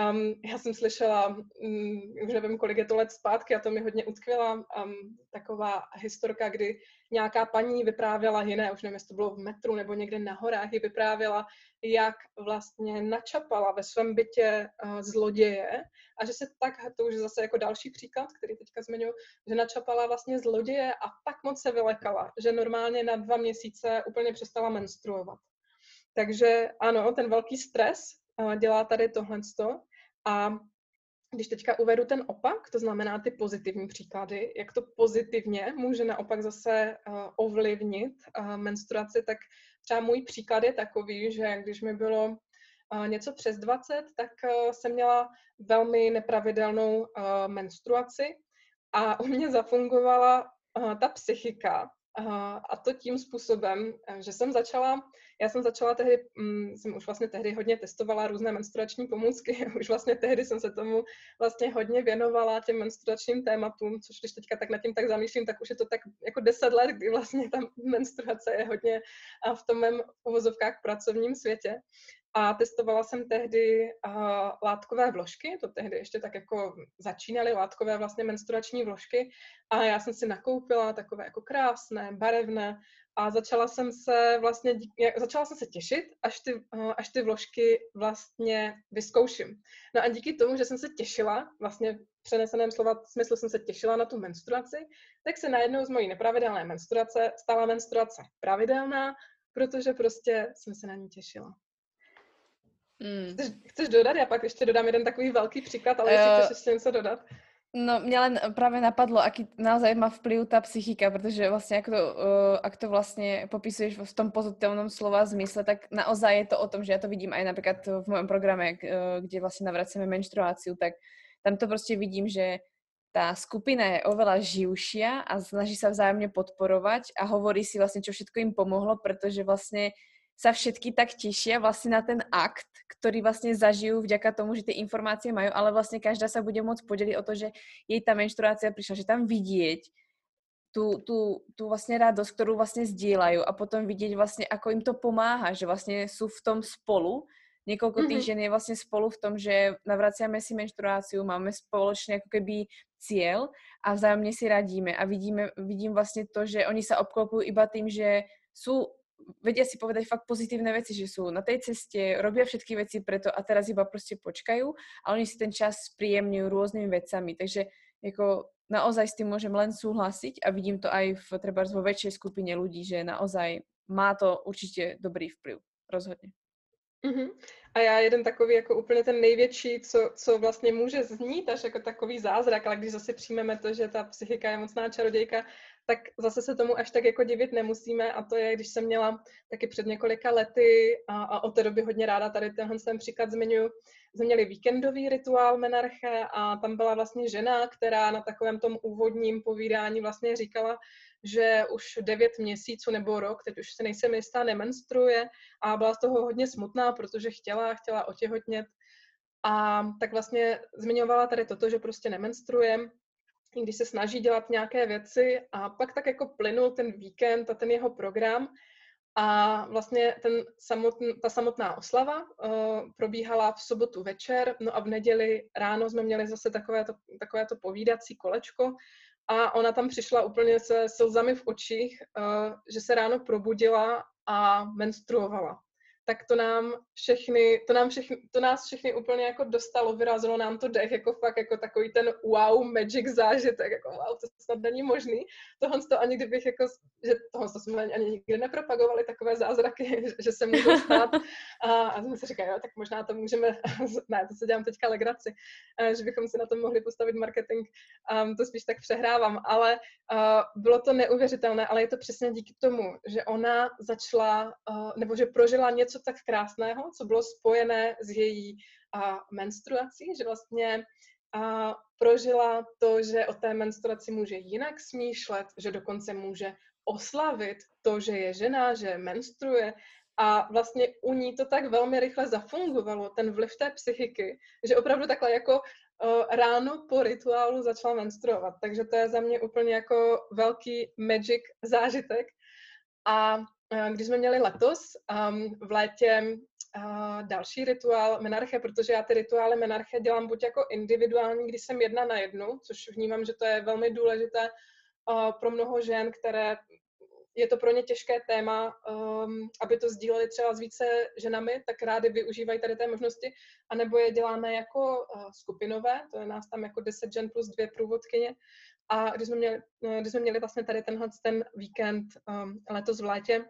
Um, já jsem slyšela, um, už nevím, kolik je to let zpátky, a to mi hodně utkvěla, um, taková historka, kdy nějaká paní vyprávěla jiné, už nevím, jestli to bylo v metru nebo někde na horách, ji vyprávěla, jak vlastně načapala ve svém bytě uh, zloděje a že se tak, to už zase jako další příklad, který teďka zmiňuji, že načapala vlastně zloděje a tak moc se vylekala, že normálně na dva měsíce úplně přestala menstruovat. Takže ano, ten velký stres dělá tady tohle. A když teďka uvedu ten opak, to znamená ty pozitivní příklady, jak to pozitivně může naopak zase uh, ovlivnit uh, menstruaci, tak třeba můj příklad je takový, že když mi bylo uh, něco přes 20, tak jsem měla velmi nepravidelnou menstruaci a u mě zafungovala ta psychika, a to tím způsobem, eh, že jsem začala, já jsem začala tehdy, mm, jsem už vlastně tehdy hodně testovala různé menstruační pomůcky, <laughs> už vlastně tehdy jsem se tomu vlastně hodně věnovala těm menstruačním tématům, což když teďka tak nad tím tak zamýšlím, tak už je to tak jako deset let, kdy vlastně ta menstruace je hodně v tom mém uvozovkách pracovním světě. A testovala jsem tehdy uh, látkové vložky, to tehdy ještě tak jako začínaly látkové vlastně menstruační vložky a já jsem si nakoupila takové jako krásné, barevné a začala jsem se vlastně, začala jsem se těšit, až ty, uh, až ty vložky vlastně vyzkouším. No a díky tomu, že jsem se těšila, vlastně v přeneseném slova smyslu jsem se těšila na tu menstruaci, tak se najednou z mojí nepravidelné menstruace stala menstruace pravidelná, protože prostě jsem se na ní těšila. Mm. Chceš, chceš dodat? Já pak ještě dodám jeden takový velký příklad, ale jestli uh, chceš ještě něco dodat. No, mě len právě napadlo, aký naozaj má vplyv ta psychika, protože vlastně, jak to, uh, ak to vlastně popisuješ v tom pozitivním slova zmysle, tak naozaj je to o tom, že já to vidím aj například v mém programe, uh, kde vlastně navracíme menstruáciu, tak tam to prostě vidím, že tá skupina je oveľa živšia a snaží sa vzájomne podporovať a hovorí si vlastne, čo všetko im pomohlo, pretože vlastne sa všetky tak tešia vlastne na ten akt, ktorý vlastne zažijú vďaka tomu, že tie informácie majú, ale vlastne každá sa bude môcť podeliť o to, že jej tá menštruácia prišla, že tam vidieť tú, tú, tú vlastne radosť, ktorú vlastne zdieľajú a potom vidieť vlastne, ako im to pomáha, že vlastne sú v tom spolu. Niekoľko tých mm-hmm. žen je vlastne spolu v tom, že navraciame si menštruáciu, máme spoločne ako keby cieľ a vzájomne si radíme a vidíme, vidím vlastne to, že oni sa obklopujú iba tým, že sú vedia si povedať fakt pozitívne veci, že sú na tej ceste, robia všetky veci preto a teraz iba prostě počkajú a oni si ten čas spríjemňujú rôznymi vecami. Takže jako naozaj s tým môžem len súhlasiť a vidím to aj v třeba vo väčšej skupine ľudí, že naozaj má to určitě dobrý vplyv. Rozhodně. Mm-hmm. A já jeden takový jako úplně ten největší, co, co vlastně může znít až jako takový zázrak, ale když zase přijmeme to, že ta psychika je mocná čarodějka, tak zase se tomu až tak jako divit nemusíme a to je, když jsem měla taky před několika lety a, a od té doby hodně ráda tady tenhle ten příklad zmiňuji, jsme měli víkendový rituál menarche a tam byla vlastně žena, která na takovém tom úvodním povídání vlastně říkala, že už devět měsíců nebo rok, teď už se nejsem jistá, nemenstruuje a byla z toho hodně smutná, protože chtěla, chtěla otěhotnět. A tak vlastně zmiňovala tady toto, že prostě nemenstruje, když se snaží dělat nějaké věci a pak tak jako plynul ten víkend a ten jeho program a vlastně ten samotn, ta samotná oslava uh, probíhala v sobotu večer, no a v neděli ráno jsme měli zase takové to, takové to povídací kolečko a ona tam přišla úplně se slzami v očích, uh, že se ráno probudila a menstruovala tak to nám všechny, to, nám všechny, to nás všechny úplně jako dostalo, vyrazilo nám to dech, jako fakt jako takový ten wow magic zážitek, jako wow, to snad není možný. Tohle to ani kdybych jako, že tohle to jsme ani nikdy nepropagovali, takové zázraky, <laughs> že se můžou stát. A, a jsem si říkala, jo, tak možná to můžeme, <laughs> ne, to se dělám teďka legraci, že bychom si na to mohli postavit marketing, um, to spíš tak přehrávám, ale uh, bylo to neuvěřitelné, ale je to přesně díky tomu, že ona začala, uh, nebo že prožila něco tak krásného, co bylo spojené s její uh, menstruací, že vlastně uh, prožila to, že o té menstruaci může jinak smýšlet, že dokonce může oslavit to, že je žena, že menstruuje a vlastně u ní to tak velmi rychle zafungovalo, ten vliv té psychiky, že opravdu takhle jako ráno po rituálu začala menstruovat. Takže to je za mě úplně jako velký magic zážitek. A když jsme měli letos um, v létě uh, další rituál menarche, protože já ty rituály menarche dělám buď jako individuální, když jsem jedna na jednu, což vnímám, že to je velmi důležité uh, pro mnoho žen, které je to pro ně těžké téma, um, aby to sdíleli třeba s více ženami, tak rádi využívají tady té možnosti, anebo je děláme jako uh, skupinové, to je nás tam jako 10 žen plus dvě průvodkyně. A když jsme měli, když jsme měli vlastně tady tenhle ten víkend um, letos v létě,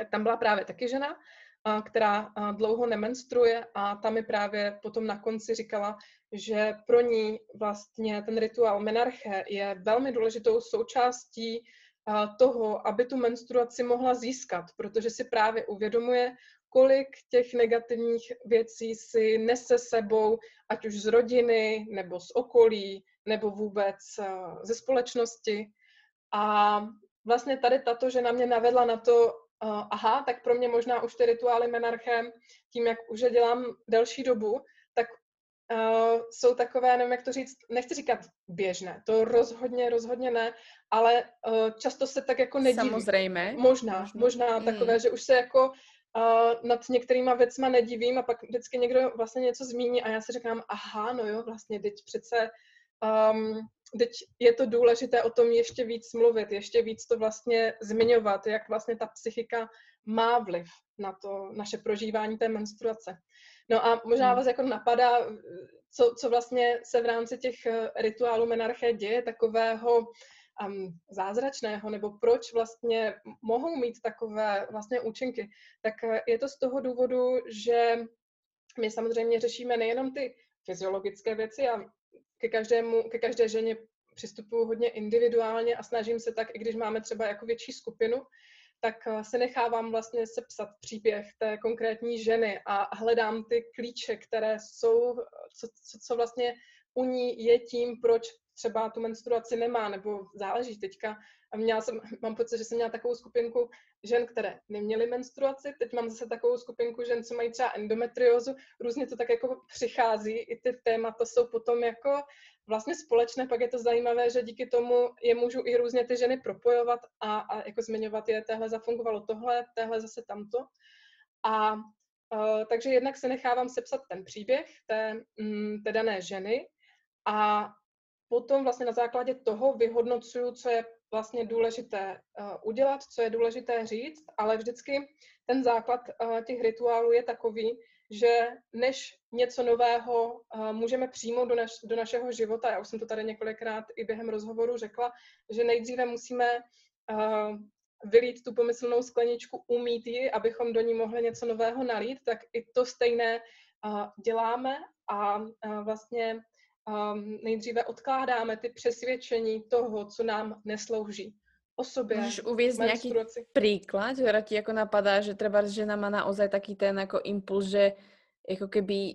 tak tam byla právě taky žena, uh, která uh, dlouho nemenstruuje a ta mi právě potom na konci říkala, že pro ní vlastně ten rituál menarche je velmi důležitou součástí toho, aby tu menstruaci mohla získat, protože si právě uvědomuje, kolik těch negativních věcí si nese sebou, ať už z rodiny, nebo z okolí, nebo vůbec ze společnosti. A vlastně tady tato žena mě navedla na to, aha, tak pro mě možná už ty rituály menarchem, tím, jak už je dělám delší dobu, tak uh, jsou takové, nevím, jak to říct, nechci říkat běžné, to rozhodně, rozhodně ne, ale uh, často se tak jako nedíví. Samozřejmě. Možná, možná, možná mm. takové, že už se jako uh, nad některýma věcma nedivím a pak vždycky někdo vlastně něco zmíní a já si říkám, aha, no jo, vlastně teď přece um, teď je to důležité o tom ještě víc mluvit, ještě víc to vlastně zmiňovat, jak vlastně ta psychika má vliv na to naše prožívání té menstruace. No a možná hmm. vás jako napadá, co, co vlastně se v rámci těch eh, rituálů menarché děje takového um, zázračného, nebo proč vlastně mohou mít takové vlastně účinky, tak eh, je to z toho důvodu, že my samozřejmě řešíme nejenom ty fyziologické věci a ke, každému, ke každé ženě přistupuju hodně individuálně a snažím se tak, i když máme třeba jako větší skupinu, tak eh, se nechávám vlastně sepsat příběh té konkrétní ženy a hledám ty klíče, které jsou, co, co, co vlastně u ní je tím, proč třeba tu menstruaci nemá, nebo záleží teďka. A měla jsem, mám pocit, že jsem měla takovou skupinku žen, které neměly menstruaci, teď mám zase takovou skupinku žen, co mají třeba endometriózu, různě to tak jako přichází, i ty témata jsou potom jako vlastně společné, pak je to zajímavé, že díky tomu je můžu i různě ty ženy propojovat a, a jako zmiňovat je, téhle zafungovalo tohle, téhle zase tamto. A uh, takže jednak se nechávám sepsat ten příběh té, mm, té dané ženy a potom vlastně na základě toho vyhodnocuju, co je vlastně důležité uh, udělat, co je důležité říct, ale vždycky ten základ uh, těch rituálů je takový, že než něco nového uh, můžeme přijmout do, naš, do našeho života, já už jsem to tady několikrát i během rozhovoru řekla, že nejdříve musíme vylít tu pomyslnou skleničku, umít ji, abychom do ní mohli něco nového nalít, tak i to stejné děláme a vlastně um, nejdříve odkládáme ty přesvědčení toho, co nám neslouží o sobě. Můžeš uvíct nějaký příklad, že ti jako napadá, že třeba žena má naozaj taký ten jako impuls, že jako keby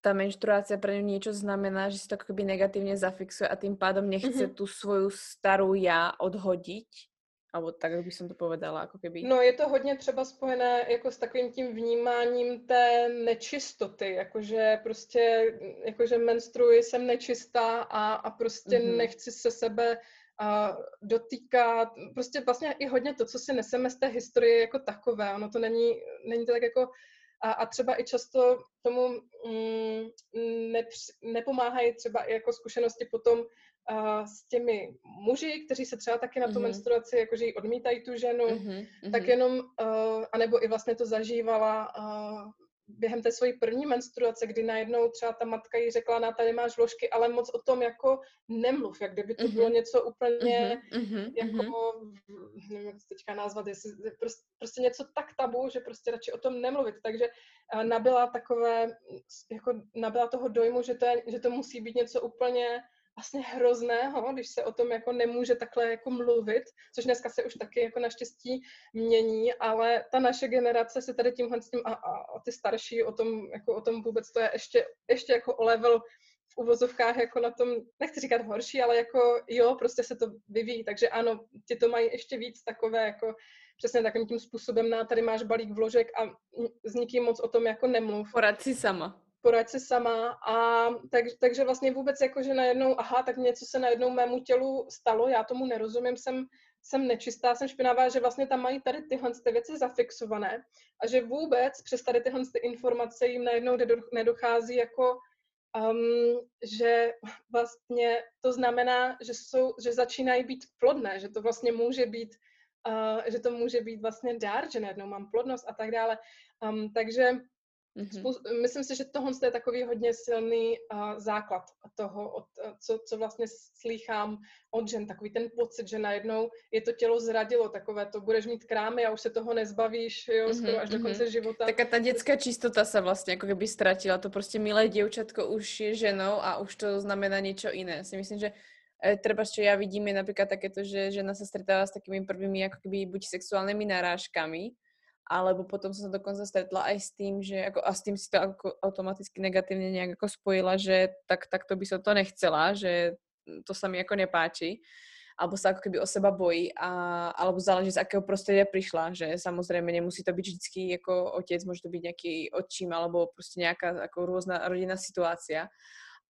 ta menštruácia pre ňu niečo znamená, že si to jako keby negatívne zafixuje a tým pádom nechce mm-hmm. tu svoju starou já odhodiť. Alebo tak by som to povedala, jako keby. No je to hodně třeba spojené jako s takovým tím vnímáním té nečistoty, jakože prostě, jakože menstruuji, jsem nečistá a, a prostě mm-hmm. nechci se sebe a dotýkat, prostě vlastně i hodně to, co si neseme z té historie jako takové, ono to není, není to tak jako a, a třeba i často tomu mm, nepř, nepomáhají třeba i jako zkušenosti potom uh, s těmi muži, kteří se třeba taky na tu mm-hmm. menstruaci, jakože ji odmítají tu ženu, mm-hmm. tak jenom, uh, anebo i vlastně to zažívala uh, během té svojí první menstruace, kdy najednou třeba ta matka jí řekla, na tady máš vložky, ale moc o tom jako nemluv, jak kdyby to mm-hmm. bylo něco úplně mm-hmm. jako, nevím, jak to teďka nazvat, jestli, prostě, prostě něco tak tabu, že prostě radši o tom nemluvit, takže uh, nabyla takové, jako nabyla toho dojmu, že to, je, že to musí být něco úplně vlastně hrozného, když se o tom jako nemůže takhle jako mluvit, což dneska se už taky jako naštěstí mění, ale ta naše generace se tady tímhle s tím a, a, ty starší o tom, jako o tom vůbec to je ještě, ještě jako o level v uvozovkách jako na tom, nechci říkat horší, ale jako jo, prostě se to vyvíjí, takže ano, ti to mají ještě víc takové jako přesně takovým tím způsobem, na tady máš balík vložek a s nikým moc o tom jako nemluv. Porad si sama poraď si sama a tak, takže vlastně vůbec jako, že najednou, aha, tak něco se najednou mému tělu stalo, já tomu nerozumím, jsem jsem nečistá, jsem špinavá, že vlastně tam mají tady tyhle ty věci zafixované a že vůbec přes tady tyhle ty informace jim najednou nedochází jako um, že vlastně to znamená, že, jsou, že začínají být plodné, že to vlastně může být, uh, že to může být vlastně dár, že najednou mám plodnost a tak dále. Um, takže Mm-hmm. Myslím si, že tohle je takový hodně silný uh, základ toho, od, uh, co, co vlastně slýchám od žen, takový ten pocit, že najednou je to tělo zradilo, takové to budeš mít krámy a už se toho nezbavíš, jo, mm-hmm, skoro až do konce mm-hmm. života. Taká ta dětská čistota se vlastně jako kdyby ztratila, to prostě milé děvčatko už je ženou a už to znamená něco jiné. Si myslím, že e, treba, čo ja vidím, je napríklad takéto, že žena sa stretáva s takými prvými ako keby buď sexuálnymi narážkami, alebo potom som sa dokonca stretla aj s tým, že ako, a s tým si to ako automaticky negatívne nejak ako spojila, že tak, takto by som to nechcela, že to sa mi ako nepáči alebo sa ako keby o seba bojí a, alebo záleží z akého prostredia prišla, že samozrejme nemusí to byť vždycky ako otec, môže to byť nejaký odčím alebo proste nejaká ako rôzna rodinná situácia.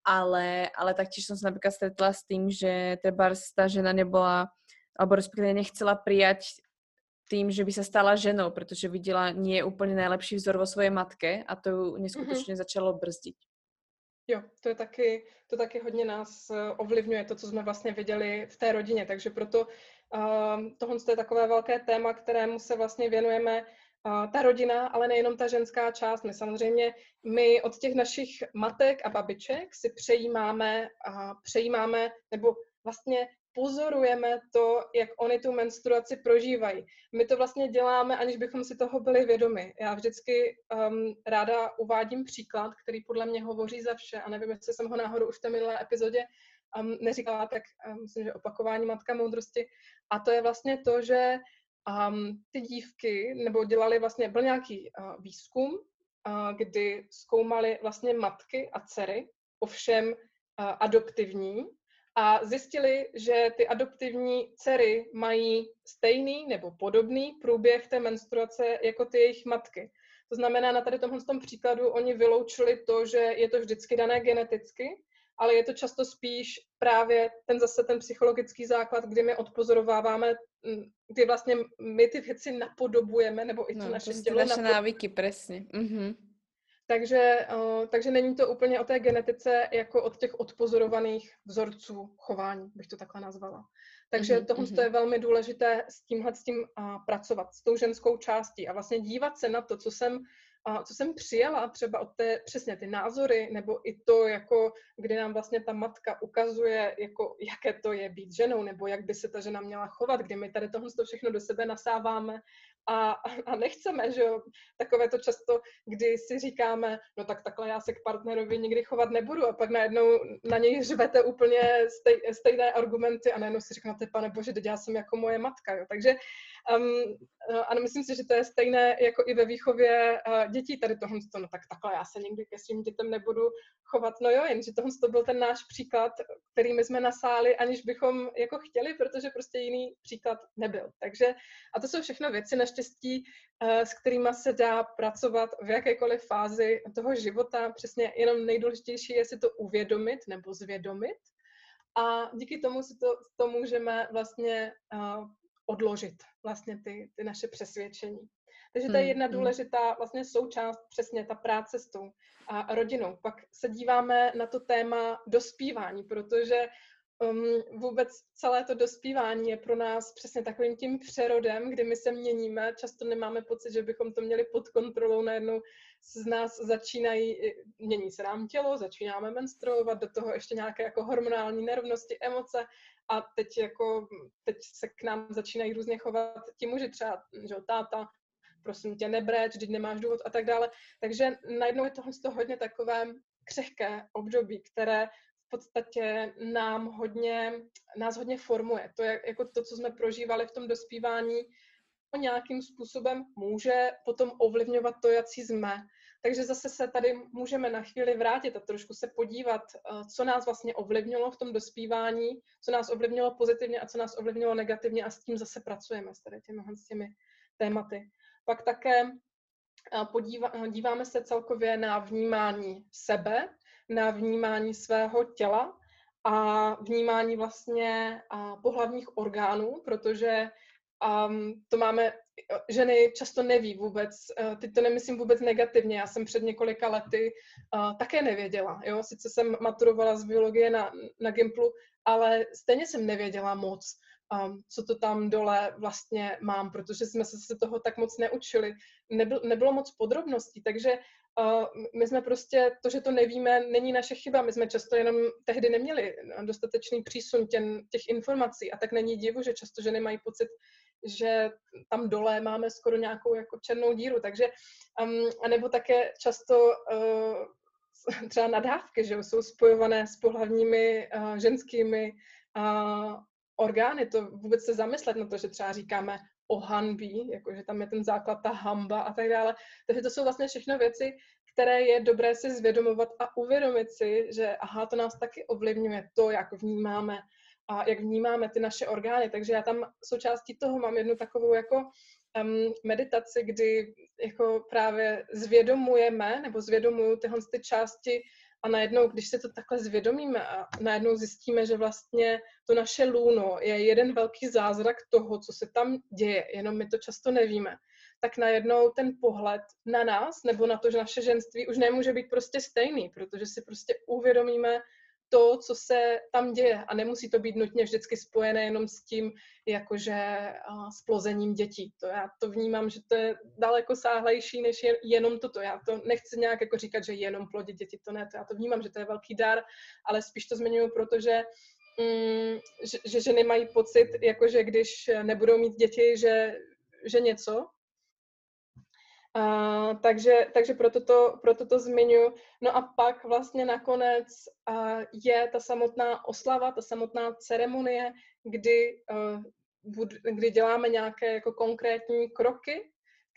Ale, ale taktiež som sa napríklad stretla s tým, že treba tá žena nebola alebo respektíve nechcela prijať tým, že by sa stala ženou, protože viděla nie úplně nejlepší vzor vo svojej matke a to ju neskutečně mm-hmm. začalo brzdit. Jo, to je taky, to taky hodně nás eh, ovlivňuje, to, co jsme vlastně viděli v té rodině, takže proto uh, tohle je takové velké téma, kterému se vlastně věnujeme uh, ta rodina, ale nejenom ta ženská část. My samozřejmě, my od těch našich matek a babiček si přejímáme, uh, přejímáme nebo vlastně pozorujeme to, jak oni tu menstruaci prožívají. My to vlastně děláme, aniž bychom si toho byli vědomi. Já vždycky um, ráda uvádím příklad, který podle mě hovoří za vše a nevím, jestli jsem ho náhodou už v té minulé epizodě um, neříkala, tak um, myslím, že opakování matka moudrosti. A to je vlastně to, že um, ty dívky, nebo dělali vlastně, byl nějaký uh, výzkum, uh, kdy zkoumali vlastně matky a dcery, ovšem uh, adoptivní, a zjistili, že ty adoptivní dcery mají stejný nebo podobný průběh té menstruace jako ty jejich matky. To znamená, na tady tomhle tom příkladu oni vyloučili to, že je to vždycky dané geneticky, ale je to často spíš právě ten zase ten psychologický základ, kdy my odpozorováváme, kdy vlastně my ty věci napodobujeme, nebo i to no, naše tělo. Naše návyky, přesně. Mm-hmm. Takže, uh, takže není to úplně o té genetice jako od těch odpozorovaných vzorců chování, bych to takhle nazvala. Takže mm-hmm, tohle mm-hmm. je velmi důležité s tímhle s tím uh, pracovat, s tou ženskou částí a vlastně dívat se na to, co jsem a co jsem přijala třeba od té, přesně ty názory, nebo i to, jako, kdy nám vlastně ta matka ukazuje, jako, jaké to je být ženou, nebo jak by se ta žena měla chovat, kdy my tady tohle všechno do sebe nasáváme a, a nechceme, že jo, takové to často, kdy si říkáme, no tak takhle já se k partnerovi nikdy chovat nebudu a pak najednou na něj řvete úplně stej, stejné argumenty a najednou si řeknete, pane bože, teď já jsem jako moje matka, jo. Takže um, ano, myslím si, že to je stejné jako i ve výchově uh, dětí tady tohle, no tak takhle já se nikdy ke svým dětem nebudu chovat, no jo, jenže tohle to byl ten náš příklad, který my jsme nasáli, aniž bychom jako chtěli, protože prostě jiný příklad nebyl. Takže a to jsou všechno věci, naštěstí, uh, s kterými se dá pracovat v jakékoliv fázi toho života. Přesně jenom nejdůležitější je si to uvědomit nebo zvědomit. A díky tomu si to, to můžeme vlastně uh, odložit vlastně ty, ty naše přesvědčení. Takže to je hmm, jedna hmm. důležitá vlastně součást, přesně ta práce s tou a rodinou. Pak se díváme na to téma dospívání, protože um, vůbec celé to dospívání je pro nás přesně takovým tím přerodem, kdy my se měníme, často nemáme pocit, že bychom to měli pod kontrolou, najednou z nás začínají, mění se nám tělo, začínáme menstruovat, do toho ještě nějaké jako hormonální nerovnosti, emoce. A teď jako, teď se k nám začínají různě chovat ti muži, třeba, že táta, prosím tě, nebreč, když nemáš důvod a tak dále. Takže najednou je tohle to hodně takové křehké období, které v podstatě nám hodně, nás hodně formuje. To je jako to, co jsme prožívali v tom dospívání, nějakým způsobem může potom ovlivňovat to, jak jsme. Takže zase se tady můžeme na chvíli vrátit a trošku se podívat, eh, co nás vlastně ovlivnilo v tom dospívání, co nás ovlivnilo pozitivně a co nás ovlivnilo negativně a s tím zase pracujeme s tady těmi, s těmi tématy. Pak také eh, podívá, eh, se celkově na vnímání sebe, na vnímání svého těla a vnímání vlastně pohlavních orgánů, protože um, to máme, ženy často neví vůbec, uh, teď to nemyslím vůbec negativně, já jsem před několika lety uh, také nevěděla, jo, sice jsem maturovala z biologie na, na Gimplu, ale stejně jsem nevěděla moc, um, co to tam dole vlastně mám, protože jsme se toho tak moc neučili. Nebyl, nebylo moc podrobností, takže my jsme prostě, to, že to nevíme, není naše chyba. My jsme často jenom tehdy neměli dostatečný přísun těm, těch informací a tak není divu, že často ženy mají pocit, že tam dole máme skoro nějakou jako černou díru. Takže, um, anebo také často uh, <laughs> třeba nadávky, že jsou spojované s pohlavními uh, ženskými uh, orgány. To vůbec se zamyslet na to, že třeba říkáme o hanbí, jakože tam je ten základ, ta hamba a tak dále. Takže to jsou vlastně všechno věci, které je dobré si zvědomovat a uvědomit si, že aha, to nás taky ovlivňuje to, jak vnímáme a jak vnímáme ty naše orgány. Takže já tam součástí toho mám jednu takovou jako um, meditaci, kdy jako právě zvědomujeme nebo zvědomuju tyhle ty části a najednou, když se to takhle zvědomíme a najednou zjistíme, že vlastně to naše lůno je jeden velký zázrak toho, co se tam děje, jenom my to často nevíme, tak najednou ten pohled na nás nebo na to, že naše ženství už nemůže být prostě stejný, protože si prostě uvědomíme to, co se tam děje a nemusí to být nutně vždycky spojené jenom s tím, jakože s plozením dětí. To já to vnímám, že to je daleko sáhlejší než jenom toto. Já to nechci nějak jako říkat, že jenom plodit děti, to ne, to já to vnímám, že to je velký dar, ale spíš to zmiňuji, protože mm, že, že ženy mají pocit, jakože když nebudou mít děti, že, že něco, Uh, takže, takže proto, to, proto to zmiňuji. No a pak vlastně nakonec uh, je ta samotná oslava, ta samotná ceremonie, kdy, uh, bud, kdy děláme nějaké jako konkrétní kroky,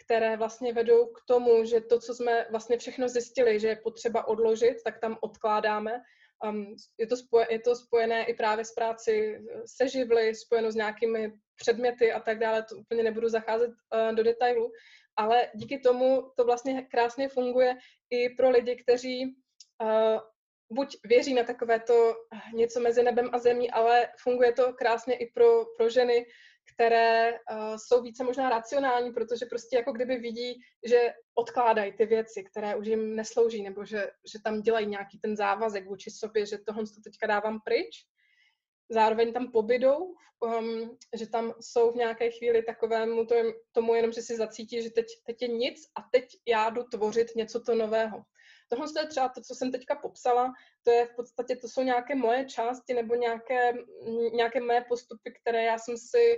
které vlastně vedou k tomu, že to, co jsme vlastně všechno zjistili, že je potřeba odložit, tak tam odkládáme. Um, je, to spoje, je to spojené i právě s práci se živly, spojeno s nějakými předměty a tak dále, to úplně nebudu zacházet uh, do detailu, ale díky tomu to vlastně krásně funguje i pro lidi, kteří uh, buď věří na takové to něco mezi nebem a zemí, ale funguje to krásně i pro, pro ženy, které uh, jsou více možná racionální, protože prostě jako kdyby vidí, že odkládají ty věci, které už jim neslouží, nebo že, že tam dělají nějaký ten závazek vůči sobě, že tohle to teďka dávám pryč zároveň tam pobydou, um, že tam jsou v nějaké chvíli takovému to, tomu jenom, že si zacítí, že teď, teď je nic a teď já jdu tvořit něco to nového. Tohle je třeba to, co jsem teďka popsala, to je v podstatě, to jsou nějaké moje části nebo nějaké, nějaké mé postupy, které já jsem si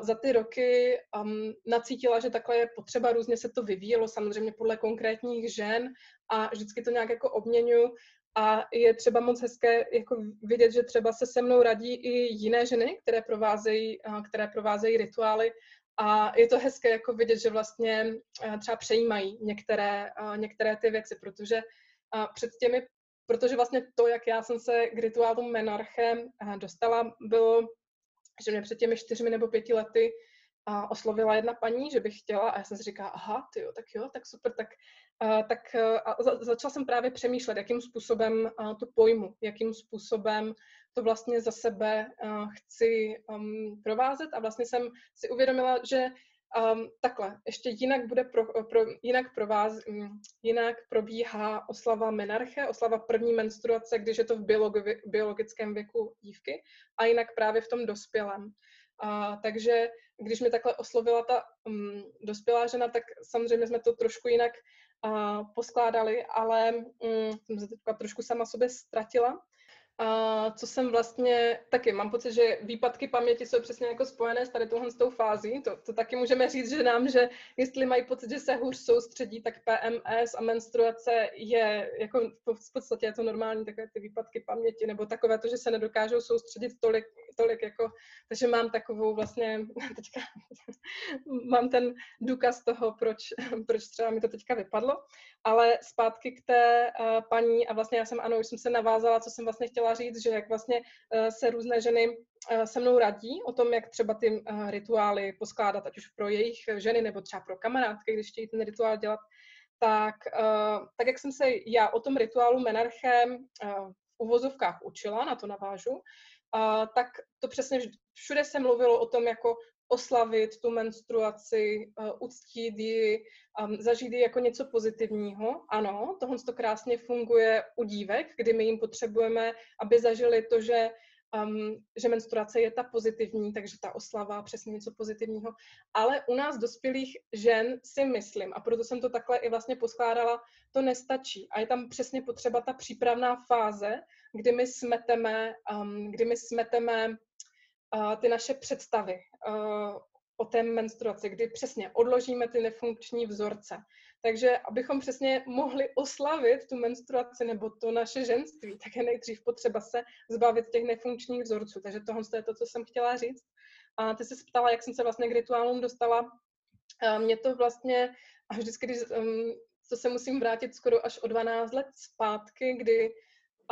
za ty roky um, nacítila, že takhle je potřeba, různě se to vyvíjelo, samozřejmě podle konkrétních žen a vždycky to nějak jako obměňuji a je třeba moc hezké jako vidět, že třeba se se mnou radí i jiné ženy, které provázejí, které provázejí rituály. A je to hezké jako vidět, že vlastně třeba přejímají některé, některé ty věci, protože před těmi, protože vlastně to, jak já jsem se k rituálu menarchem dostala, bylo, že mě před těmi čtyřmi nebo pěti lety a oslovila jedna paní, že bych chtěla a já jsem si říkala, aha, ty jo, tak jo, tak super, tak, uh, tak uh, za, začala jsem právě přemýšlet, jakým způsobem uh, to pojmu, jakým způsobem to vlastně za sebe uh, chci um, provázet a vlastně jsem si uvědomila, že um, takhle, ještě jinak bude pro, pro, jinak, prováz, um, jinak probíhá oslava menarche, oslava první menstruace, když je to v biologi, biologickém věku dívky a jinak právě v tom dospělém. A, takže když mi takhle oslovila ta um, dospělá žena, tak samozřejmě jsme to trošku jinak uh, poskládali, ale um, jsem se teďka trošku sama sobě ztratila. A co jsem vlastně, taky mám pocit, že výpadky paměti jsou přesně jako spojené s tady tohle s tou fází. To, to taky můžeme říct, že nám, že jestli mají pocit, že se hůř soustředí, tak PMS a menstruace je, jako v podstatě je to normální, takové ty výpadky paměti, nebo takové to, že se nedokážou soustředit tolik, tolik jako, takže mám takovou vlastně, <laughs> teďka mám ten důkaz toho, proč, proč třeba mi to teďka vypadlo, ale zpátky k té uh, paní a vlastně já jsem, ano, už jsem se navázala, co jsem vlastně chtěla říct, že jak vlastně uh, se různé ženy uh, se mnou radí o tom, jak třeba ty rituály poskládat, ať už pro jejich ženy nebo třeba pro kamarádky, když chtějí ten rituál dělat, tak, tak jak jsem se já o tom rituálu menarchem uh, uvozovkách učila, na to navážu, tak to přesně všude se mluvilo o tom, jako oslavit tu menstruaci, uh, uctít ji, zažít ji jako něco pozitivního. Ano, tohle to krásně funguje u dívek, kdy my jim potřebujeme, aby zažili to, že um, že menstruace je ta pozitivní, takže ta oslava, přesně něco pozitivního. Ale u nás dospělých žen si myslím, a proto jsem to takhle i vlastně poskládala, to nestačí. A je tam přesně potřeba ta přípravná fáze, kdy my smeteme, um, kdy my smeteme ty naše představy o té menstruaci, kdy přesně odložíme ty nefunkční vzorce. Takže abychom přesně mohli oslavit tu menstruaci nebo to naše ženství, tak je nejdřív potřeba se zbavit těch nefunkčních vzorců. Takže tohle je to, co jsem chtěla říct. A ty se ptala, jak jsem se vlastně k rituálům dostala. Mně to vlastně, a vždycky, když, um, to se musím vrátit skoro až o 12 let zpátky, kdy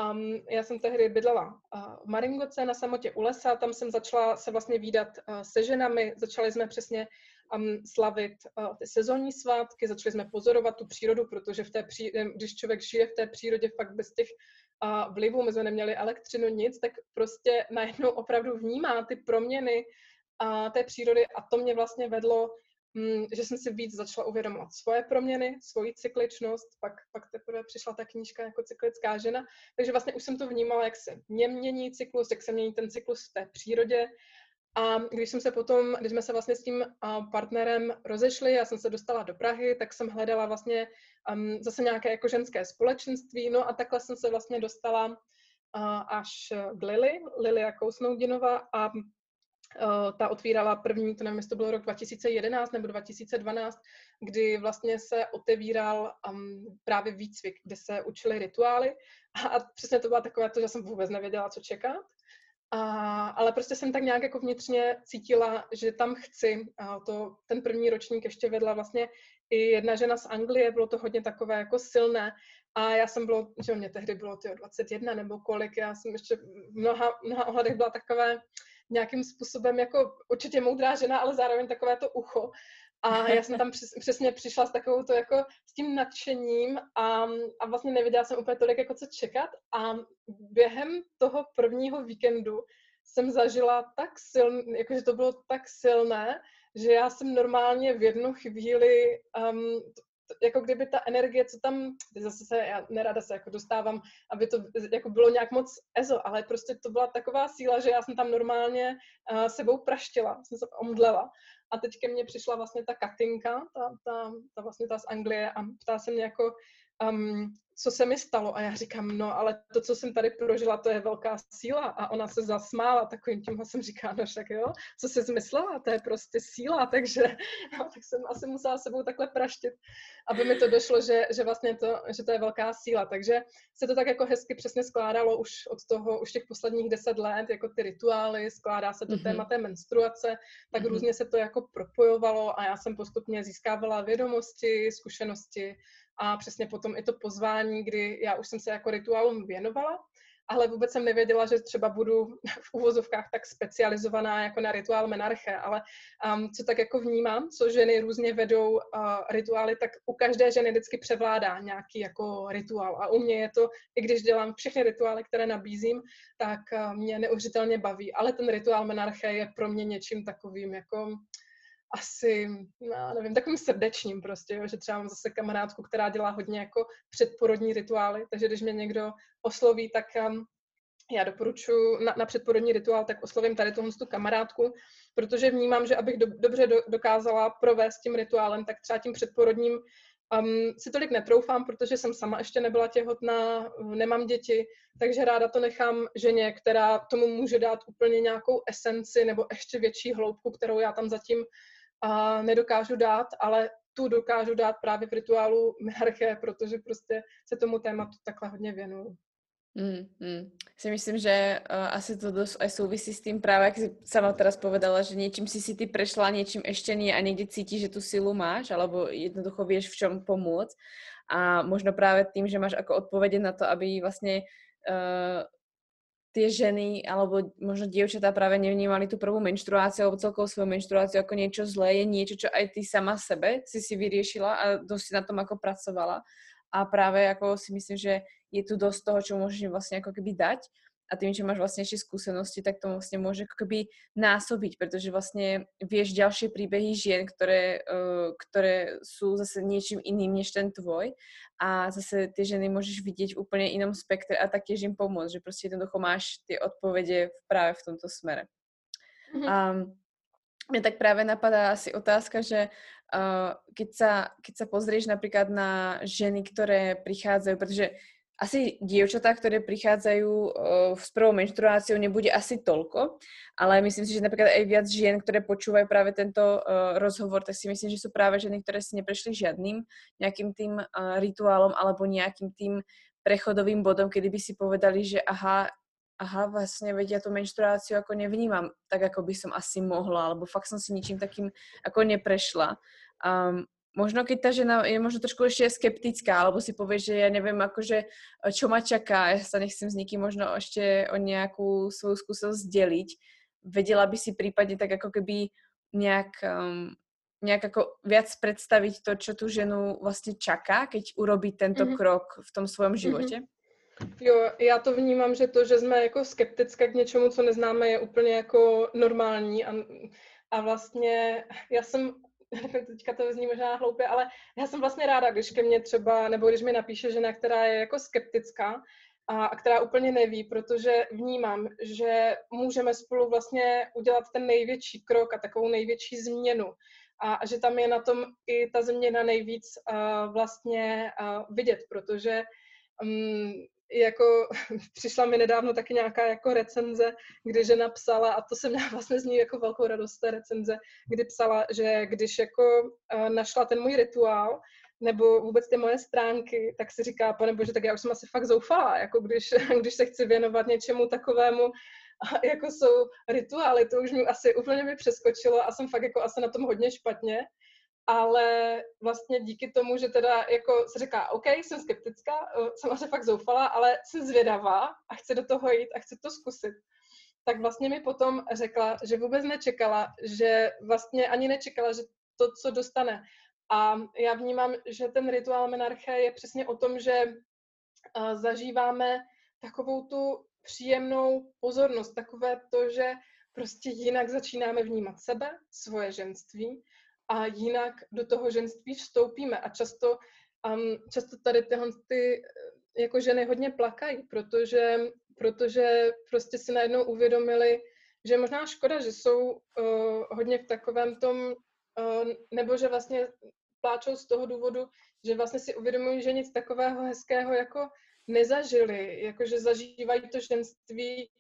Um, já jsem tehdy bydlela uh, v Maringoce na samotě u lesa, tam jsem začala se vlastně výdat uh, se ženami, začali jsme přesně um, slavit uh, ty sezónní svátky, začali jsme pozorovat tu přírodu, protože v té pří, když člověk žije v té přírodě fakt bez těch uh, vlivů, my jsme neměli elektřinu, nic, tak prostě najednou opravdu vnímá ty proměny uh, té přírody. A to mě vlastně vedlo že jsem si víc začala uvědomovat svoje proměny, svoji cykličnost, pak, pak teprve přišla ta knížka jako cyklická žena, takže vlastně už jsem to vnímala, jak se mě mění cyklus, jak se mění ten cyklus v té přírodě. A když jsem se potom, když jsme se vlastně s tím partnerem rozešli, já jsem se dostala do Prahy, tak jsem hledala vlastně um, zase nějaké jako ženské společenství, no a takhle jsem se vlastně dostala uh, až k Lily, Lilia Kousnoudinova a ta otvírala první, to nevím, jestli to bylo rok 2011 nebo 2012, kdy vlastně se otevíral um, právě výcvik, kde se učili rituály a, a přesně to byla takové to, že jsem vůbec nevěděla, co čekat. A, ale prostě jsem tak nějak jako vnitřně cítila, že tam chci. A to, ten první ročník ještě vedla vlastně i jedna žena z Anglie, bylo to hodně takové jako silné. A já jsem bylo, že mě tehdy bylo tyjo, 21 nebo kolik, já jsem ještě v mnoha, mnoha ohledech byla takové, nějakým způsobem jako určitě moudrá žena, ale zároveň takové to ucho. A já jsem tam přes, přesně přišla s takovou to jako s tím nadšením a, a vlastně nevěděla jsem úplně tolik jako co čekat a během toho prvního víkendu jsem zažila tak silné, jakože to bylo tak silné, že já jsem normálně v jednu chvíli um, jako kdyby ta energie, co tam, zase se, já nerada se jako dostávám, aby to jako bylo nějak moc ezo, ale prostě to byla taková síla, že já jsem tam normálně uh, sebou praštila, jsem se omdlela. A teď ke mně přišla vlastně ta Katinka, ta, ta, ta vlastně ta z Anglie a ptá se mě jako, um, co se mi stalo. A já říkám, no ale to, co jsem tady prožila, to je velká síla. A ona se zasmála takovým tím, jsem říká, no však jo, co se zmyslela, to je prostě síla. <laughs> Takže no, tak jsem asi musela sebou takhle praštit, aby mi to došlo, že, že vlastně to, že to je velká síla. Takže se to tak jako hezky přesně skládalo už od toho, už těch posledních deset let, jako ty rituály, skládá se to mm-hmm. téma té menstruace, tak mm-hmm. různě se to jako propojovalo a já jsem postupně získávala vědomosti, zkušenosti a přesně potom i to pozvání, kdy já už jsem se jako rituálům věnovala, ale vůbec jsem nevěděla, že třeba budu <laughs> v uvozovkách tak specializovaná jako na rituál menarche, ale um, co tak jako vnímám, co ženy různě vedou uh, rituály, tak u každé ženy vždycky převládá nějaký jako rituál. A u mě je to, i když dělám všechny rituály, které nabízím, tak uh, mě neuvěřitelně baví, ale ten rituál menarche je pro mě něčím takovým jako asi, no, nevím, takovým srdečním prostě, jo, že třeba mám zase kamarádku, která dělá hodně jako předporodní rituály, takže když mě někdo osloví, tak um, já doporučuji na, na předporodní rituál, tak oslovím tady tuhle tu kamarádku, protože vnímám, že abych do, dobře do, dokázala provést tím rituálem, tak třeba tím předporodním um, si tolik netroufám, protože jsem sama ještě nebyla těhotná, nemám děti, takže ráda to nechám ženě, která tomu může dát úplně nějakou esenci nebo ještě větší hloubku, kterou já tam zatím a nedokážu dát, ale tu dokážu dát právě v rituálu menarche, protože prostě se tomu tématu takhle hodně věnuju. Mm, mm. Si myslím, že uh, asi to dosť aj súvisí s tým práve, jak si sama teraz povedala, že niečím si si ty prešla, niečím ešte nie a niekde cítiš, že tú silu máš, alebo jednoducho vieš v čom pomôcť. A možno práve tým, že máš ako odpovede na to, aby vlastne uh, tie ženy alebo možno dievčatá práve nevnímali tú prvú menštruáciu alebo celkovú svoju menštruáciu ako niečo zlé, je niečo, čo aj ty sama sebe si si vyriešila a dosť na tom ako pracovala. A práve ako si myslím, že je tu dosť toho, čo môžeš vlastne ako keby dať a tým, že máš vlastne ešte skúsenosti, tak to vlastne môže ako keby násobiť, pretože vlastne vieš ďalšie príbehy žien, ktoré, uh, ktoré sú zase niečím iným než ten tvoj a zase tie ženy môžeš vidieť v úplne inom spektre a taktiež im pomôcť, že proste jednoducho máš tie odpovede práve v tomto smere. Mm-hmm. Um, mňa tak práve napadá asi otázka, že uh, keď, sa, keď sa pozrieš napríklad na ženy, ktoré prichádzajú, pretože asi dievčatá, ktoré prichádzajú uh, s prvou menštruáciou, nebude asi toľko, ale myslím si, že napríklad aj viac žien, ktoré počúvajú práve tento uh, rozhovor, tak si myslím, že sú práve ženy, ktoré si neprešli žiadnym nejakým tým uh, rituálom alebo nejakým tým prechodovým bodom, kedy by si povedali, že aha, aha, vlastne vedia tú menštruáciu ako nevnímam tak, ako by som asi mohla, alebo fakt som si ničím takým ako neprešla. Um, možno keď tá žena je možno trošku ešte skeptická, alebo si povie, že ja neviem akože, e, čo ma čaká, ja sa nechcem s nikým možno ešte o nejakú svoju skúsenosť deliť, vedela by si prípadne tak ako keby nejak, um, nejak ako viac predstaviť to, čo tu ženu vlastně čaká, keď urobí tento mm-hmm. krok v tom svém životě? Mm-hmm. Jo, já to vnímám, že to, že jsme jako skeptické k něčemu, co neznáme, je úplně jako normální a, a vlastně já jsem <laughs> teďka to zní možná hloupě, ale já jsem vlastně ráda, když ke mně třeba, nebo když mi napíše žena, která je jako skeptická a, a která úplně neví, protože vnímám, že můžeme spolu vlastně udělat ten největší krok a takovou největší změnu. A, a že tam je na tom i ta změna nejvíc uh, vlastně uh, vidět, protože um, jako <laughs> přišla mi nedávno taky nějaká jako recenze, kdy žena psala, a to jsem měla <laughs> vlastně z ní jako velkou radost té recenze, kdy psala, že když jako uh, našla ten můj rituál, nebo vůbec ty moje stránky, tak si říká, pane bože, tak já už jsem asi fakt zoufala, jako když, <laughs> když se chci věnovat něčemu takovému, jako jsou rituály, to už mi asi úplně mi přeskočilo a jsem fakt jako asi na tom hodně špatně ale vlastně díky tomu, že teda jako se říká, OK, jsem skeptická, eh, jsem asi fakt zoufala, ale jsem zvědavá a chci do toho jít a chci to zkusit, tak vlastně mi potom řekla, že vůbec nečekala, že vlastně ani nečekala, že to, co dostane. A já vnímám, že ten rituál menarche je přesně o tom, že eh, zažíváme takovou tu příjemnou pozornost, takové to, že prostě jinak začínáme vnímat sebe, svoje ženství a jinak do toho ženství vstoupíme. A často, um, často tady tyhle ty eh, jako ženy hodně plakají, protože, protože prostě si najednou uvědomili, že možná škoda, že jsou uh, hodně v takovém tom, uh, nebo že vlastně pláčou z toho důvodu, že vlastně si uvědomují, že nic takového hezkého jako nezažili, jakože zažívají to ženství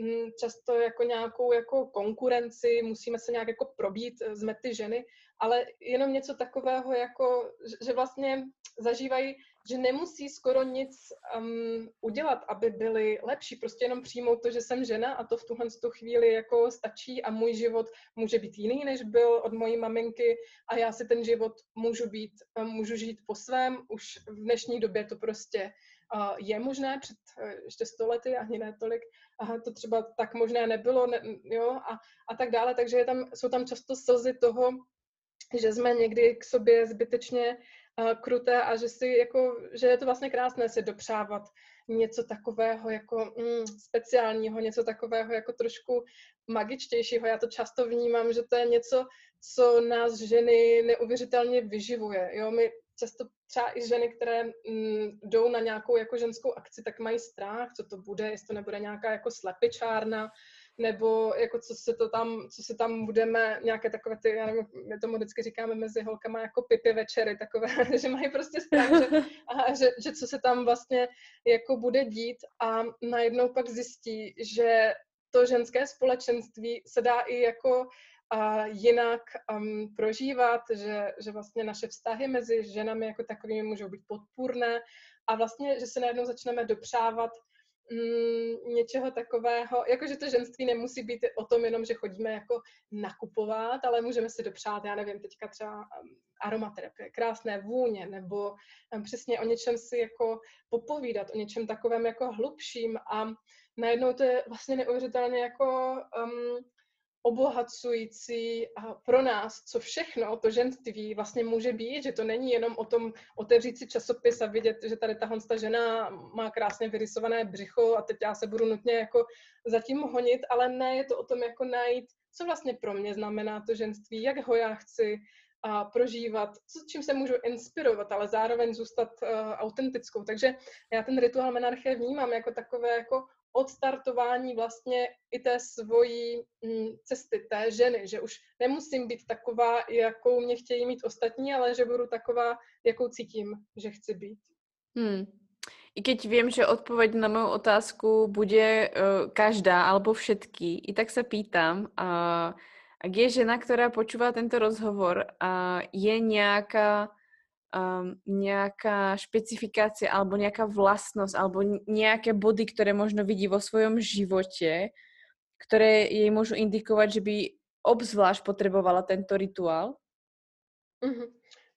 mm, často jako nějakou jako konkurenci, musíme se nějak jako probít, jsme ty ženy ale jenom něco takového, jako, že vlastně zažívají, že nemusí skoro nic um, udělat, aby byli lepší. Prostě jenom přijmout to, že jsem žena a to v tuhle tu chvíli jako stačí a můj život může být jiný, než byl od mojí maminky a já si ten život můžu být, um, můžu žít po svém. Už v dnešní době to prostě uh, je možné, před uh, ještě sto lety ani ne tolik, to třeba tak možné nebylo, ne, jo, a, a tak dále, takže je tam, jsou tam často slzy toho, že jsme někdy k sobě zbytečně kruté a že si jako, že je to vlastně krásné si dopřávat něco takového jako mm, speciálního, něco takového jako trošku magičtějšího. Já to často vnímám, že to je něco, co nás ženy neuvěřitelně vyživuje. Jo, my často třeba i ženy, které mm, jdou na nějakou jako ženskou akci, tak mají strach, co to bude, jestli to nebude nějaká jako slepičárna, nebo jako co se to tam, co se tam budeme, nějaké takové ty, já nevím, my tomu vždycky říkáme mezi holkama jako pipy večery, takové, <laughs> že mají prostě strach, že, <laughs> a, že, že co se tam vlastně jako bude dít. A najednou pak zjistí, že to ženské společenství se dá i jako a jinak um, prožívat, že, že vlastně naše vztahy mezi ženami jako takovými můžou být podpůrné. A vlastně, že se najednou začneme dopřávat mm, něčeho takového, jakože to ženství nemusí být o tom jenom, že chodíme jako nakupovat, ale můžeme si dopřát, já nevím, teďka třeba um, aromaterapie, krásné vůně, nebo um, přesně o něčem si jako popovídat, o něčem takovém jako hlubším. A najednou to je vlastně neuvěřitelně jako um, obohacující a pro nás, co všechno to ženství vlastně může být, že to není jenom o tom otevřít si časopis a vidět, že tady ta žena má krásně vyrysované břicho a teď já se budu nutně jako zatím honit, ale ne, je to o tom jako najít, co vlastně pro mě znamená to ženství, jak ho já chci a prožívat, co, čím se můžu inspirovat, ale zároveň zůstat uh, autentickou. Takže já ten rituál menarche vnímám jako takové jako odstartování vlastně i té svojí mm, cesty, té ženy, že už nemusím být taková, jakou mě chtějí mít ostatní, ale že budu taková, jakou cítím, že chci být. Hmm. I keď vím, že odpověď na mou otázku bude uh, každá alebo všetky, i tak se pýtam, uh, ak je žena, která počúva tento rozhovor a je nějaká um, nejaká špecifikácia alebo nejaká vlastnosť alebo nejaké body, ktoré možno vidí vo svojom živote, ktoré jej môžu indikovať, že by obzvlášť potrebovala tento rituál? Mm-hmm.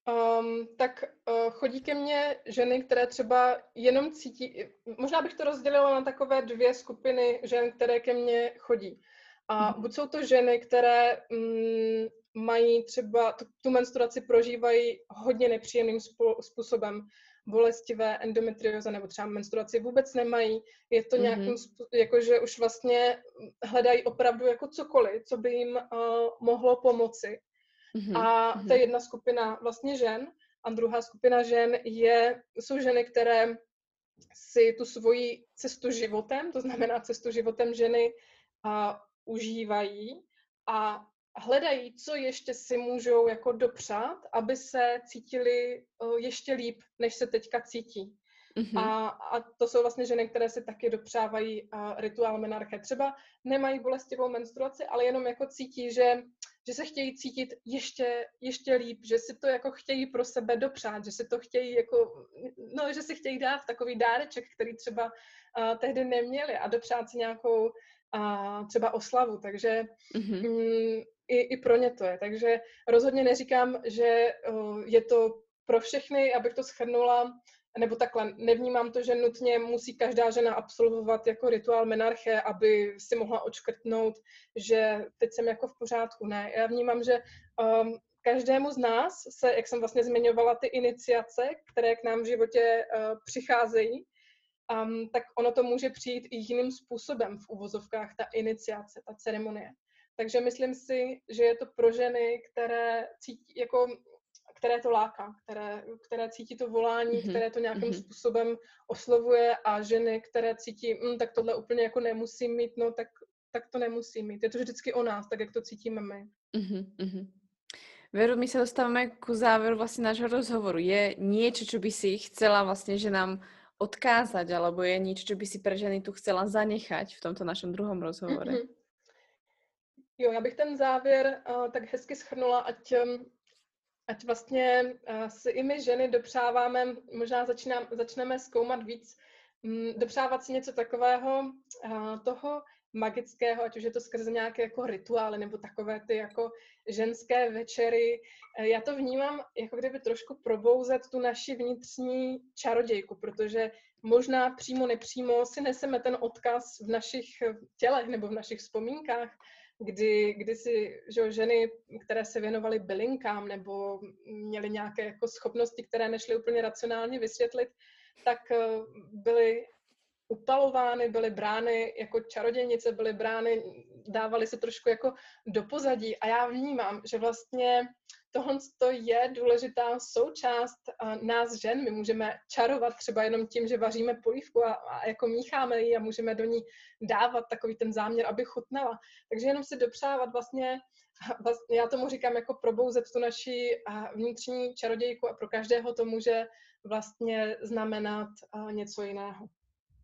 Um, tak uh, chodí ke mně ženy, které třeba jenom cítí, možná bych to rozdělila na takové dvě skupiny žen, které ke mně chodí. A mm-hmm. buď jsou to ženy, které mm, mají třeba tu, tu menstruaci prožívají hodně nepříjemným způsobem, bolestivé endometrioza nebo třeba menstruaci vůbec nemají. Je to mm-hmm. nějakým jako že už vlastně hledají opravdu jako cokoliv, co by jim uh, mohlo pomoci. Mm-hmm. A to je jedna skupina vlastně žen. A druhá skupina žen je, jsou ženy, které si tu svoji cestu životem, to znamená cestu životem ženy, a užívají a hledají, co ještě si můžou jako dopřát, aby se cítili ještě líp, než se teďka cítí. Mm-hmm. A, a to jsou vlastně ženy, které si taky dopřávají uh, rituál menarche. Třeba nemají bolestivou menstruaci, ale jenom jako cítí, že, že se chtějí cítit ještě, ještě líp, že si to jako chtějí pro sebe dopřát, že si to chtějí jako, no, že si chtějí dát takový dáreček, který třeba uh, tehdy neměli a dopřát si nějakou a třeba oslavu, takže mm-hmm. mm, i, i pro ně to je. Takže rozhodně neříkám, že uh, je to pro všechny, abych to schrnula, nebo takhle, nevnímám to, že nutně musí každá žena absolvovat jako rituál menarche, aby si mohla očkrtnout, že teď jsem jako v pořádku. Ne, já vnímám, že um, každému z nás se, jak jsem vlastně zmiňovala, ty iniciace, které k nám v životě uh, přicházejí, um, tak ono to může přijít i jiným způsobem v uvozovkách, ta iniciace, ta ceremonie. Takže myslím si, že je to pro ženy, které cítí, jako, které to láká, které, které cítí to volání, mm-hmm. které to nějakým mm-hmm. způsobem oslovuje a ženy, které cítí, hm, tak tohle úplně jako nemusím mít, no tak, tak to nemusím mít. Je to vždycky o nás, tak jak to cítíme my. Mm-hmm. Veru, my se dostáváme ku závěru vlastně nášho rozhovoru. Je něco, co by si chcela vlastně, že nám odkázať, alebo je niečo, čo by si pre ženy tu chcela zanechať v tomto našem druhom rozhovore? Mm-hmm. Jo, já bych ten závěr uh, tak hezky schrnula, ať, ať vlastně uh, si i my ženy dopřáváme, možná začínám, začneme zkoumat víc, um, dopřávat si něco takového, uh, toho magického, ať už je to skrze nějaké jako rituály nebo takové ty jako ženské večery. Já to vnímám jako kdyby trošku probouzet tu naši vnitřní čarodějku, protože možná přímo nepřímo si neseme ten odkaz v našich tělech nebo v našich vzpomínkách, kdy, kdy si že ženy, které se věnovaly bylinkám nebo měly nějaké jako schopnosti, které nešly úplně racionálně vysvětlit, tak eh, byly upalovány, byly brány jako čarodějnice, byly brány, dávaly se trošku jako do pozadí a já vnímám, že vlastně tohle je důležitá součást nás žen. My můžeme čarovat třeba jenom tím, že vaříme polívku a, a jako mícháme ji a můžeme do ní dávat takový ten záměr, aby chutnala. Takže jenom si dopřávat vlastně, vlastně já tomu říkám jako probouzet tu naši vnitřní čarodějku a pro každého to může vlastně znamenat něco jiného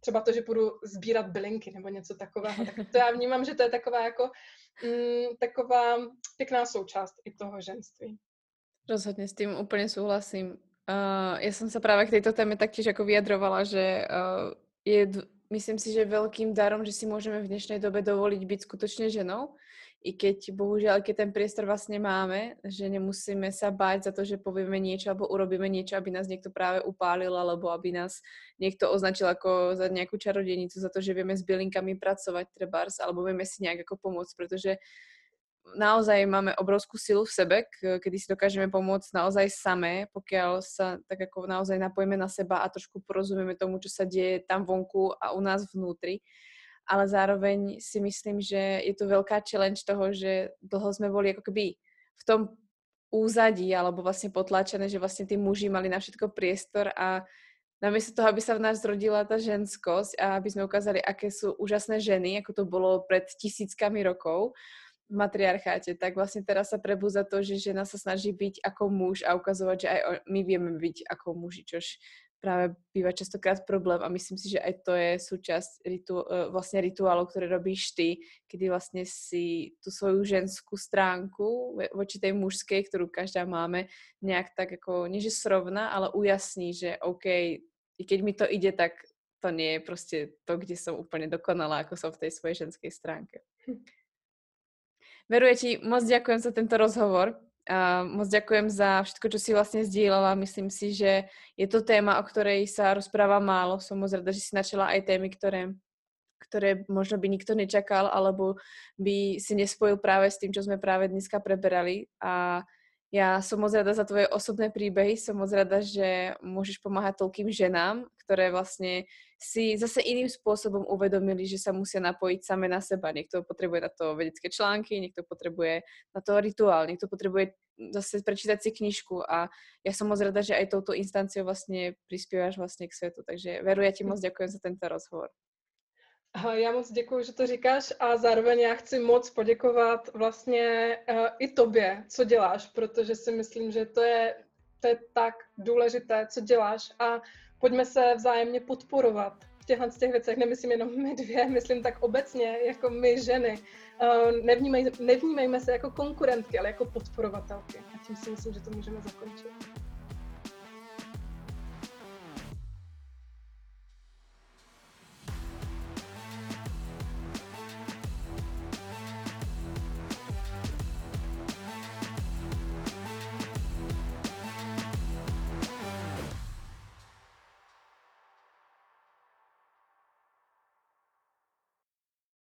třeba to, že půjdu sbírat bylinky nebo něco takového. Tak to já vnímám, že to je taková jako mm, taková pěkná součást i toho ženství. Rozhodně s tím úplně souhlasím. Uh, já jsem se právě k této témě taktiež jako vyjadrovala, že uh, je, myslím si, že velkým darom, že si můžeme v dnešní době dovolit být skutečně ženou i keď bohužiaľ, keď ten priestor vlastne máme, že nemusíme sa báť za to, že povieme niečo alebo urobíme niečo, aby nás niekto práve upálil alebo aby nás niekto označil ako za nejakú čarodejnicu, za to, že vieme s bylinkami pracovať trebárs alebo vieme si nejak ako pomôcť, pretože naozaj máme obrovskú silu v sebe, kedy si dokážeme pomôcť naozaj samé, pokiaľ sa tak ako naozaj napojíme na seba a trošku porozumieme tomu, čo sa deje tam vonku a u nás vnútri. Ale zároveň si myslím, že je to veľká challenge toho, že dlho sme boli ako keby v tom úzadí alebo vlastne potlačené, že vlastne tí muži mali na všetko priestor a namiesto toho, aby sa v nás zrodila tá ženskosť a aby sme ukázali, aké sú úžasné ženy, ako to bolo pred tisíckami rokov, v matriarcháte, tak vlastne teraz sa prebúza to, že žena sa snaží byť ako muž a ukazovať, že aj my vieme byť ako muži, čož práve býva častokrát problém a myslím si, že aj to je súčasť ritu, e, vlastne rituálov, ktoré robíš ty, kedy vlastne si tú svoju ženskú stránku voči tej mužskej, ktorú každá máme, nejak tak ako, nie že srovna, ale ujasní, že OK, i keď mi to ide, tak to nie je proste to, kde som úplne dokonalá, ako som v tej svojej ženskej stránke. Hm. Veruje ti, moc ďakujem za tento rozhovor. A moc ďakujem za všetko, čo si vlastne zdieľala. Myslím si, že je to téma, o ktorej sa rozpráva málo. Som moc rada, že si načala aj témy, ktoré, ktoré možno by nikto nečakal, alebo by si nespojil práve s tým, čo sme práve dneska preberali. A ja som moc rada za tvoje osobné príbehy, som moc rada, že môžeš pomáhať toľkým ženám, ktoré vlastne si zase iným spôsobom uvedomili, že sa musia napojiť same na seba. Niekto potrebuje na to vedecké články, niekto potrebuje na to rituál, niekto potrebuje zase prečítať si knižku a ja som moc rada, že aj touto instanciou vlastne prispievaš vlastne k svetu. Takže Veru, ja ti moc ďakujem za tento rozhovor. Já moc děkuji, že to říkáš a zároveň já chci moc poděkovat vlastně uh, i tobě, co děláš, protože si myslím, že to je, to je tak důležité, co děláš a pojďme se vzájemně podporovat v těchto těch věcech. Nemyslím jenom my dvě, myslím tak obecně, jako my ženy. Eh, nevnímej, nevnímejme se jako konkurentky, ale jako podporovatelky. A tím si myslím, že to můžeme zakončit.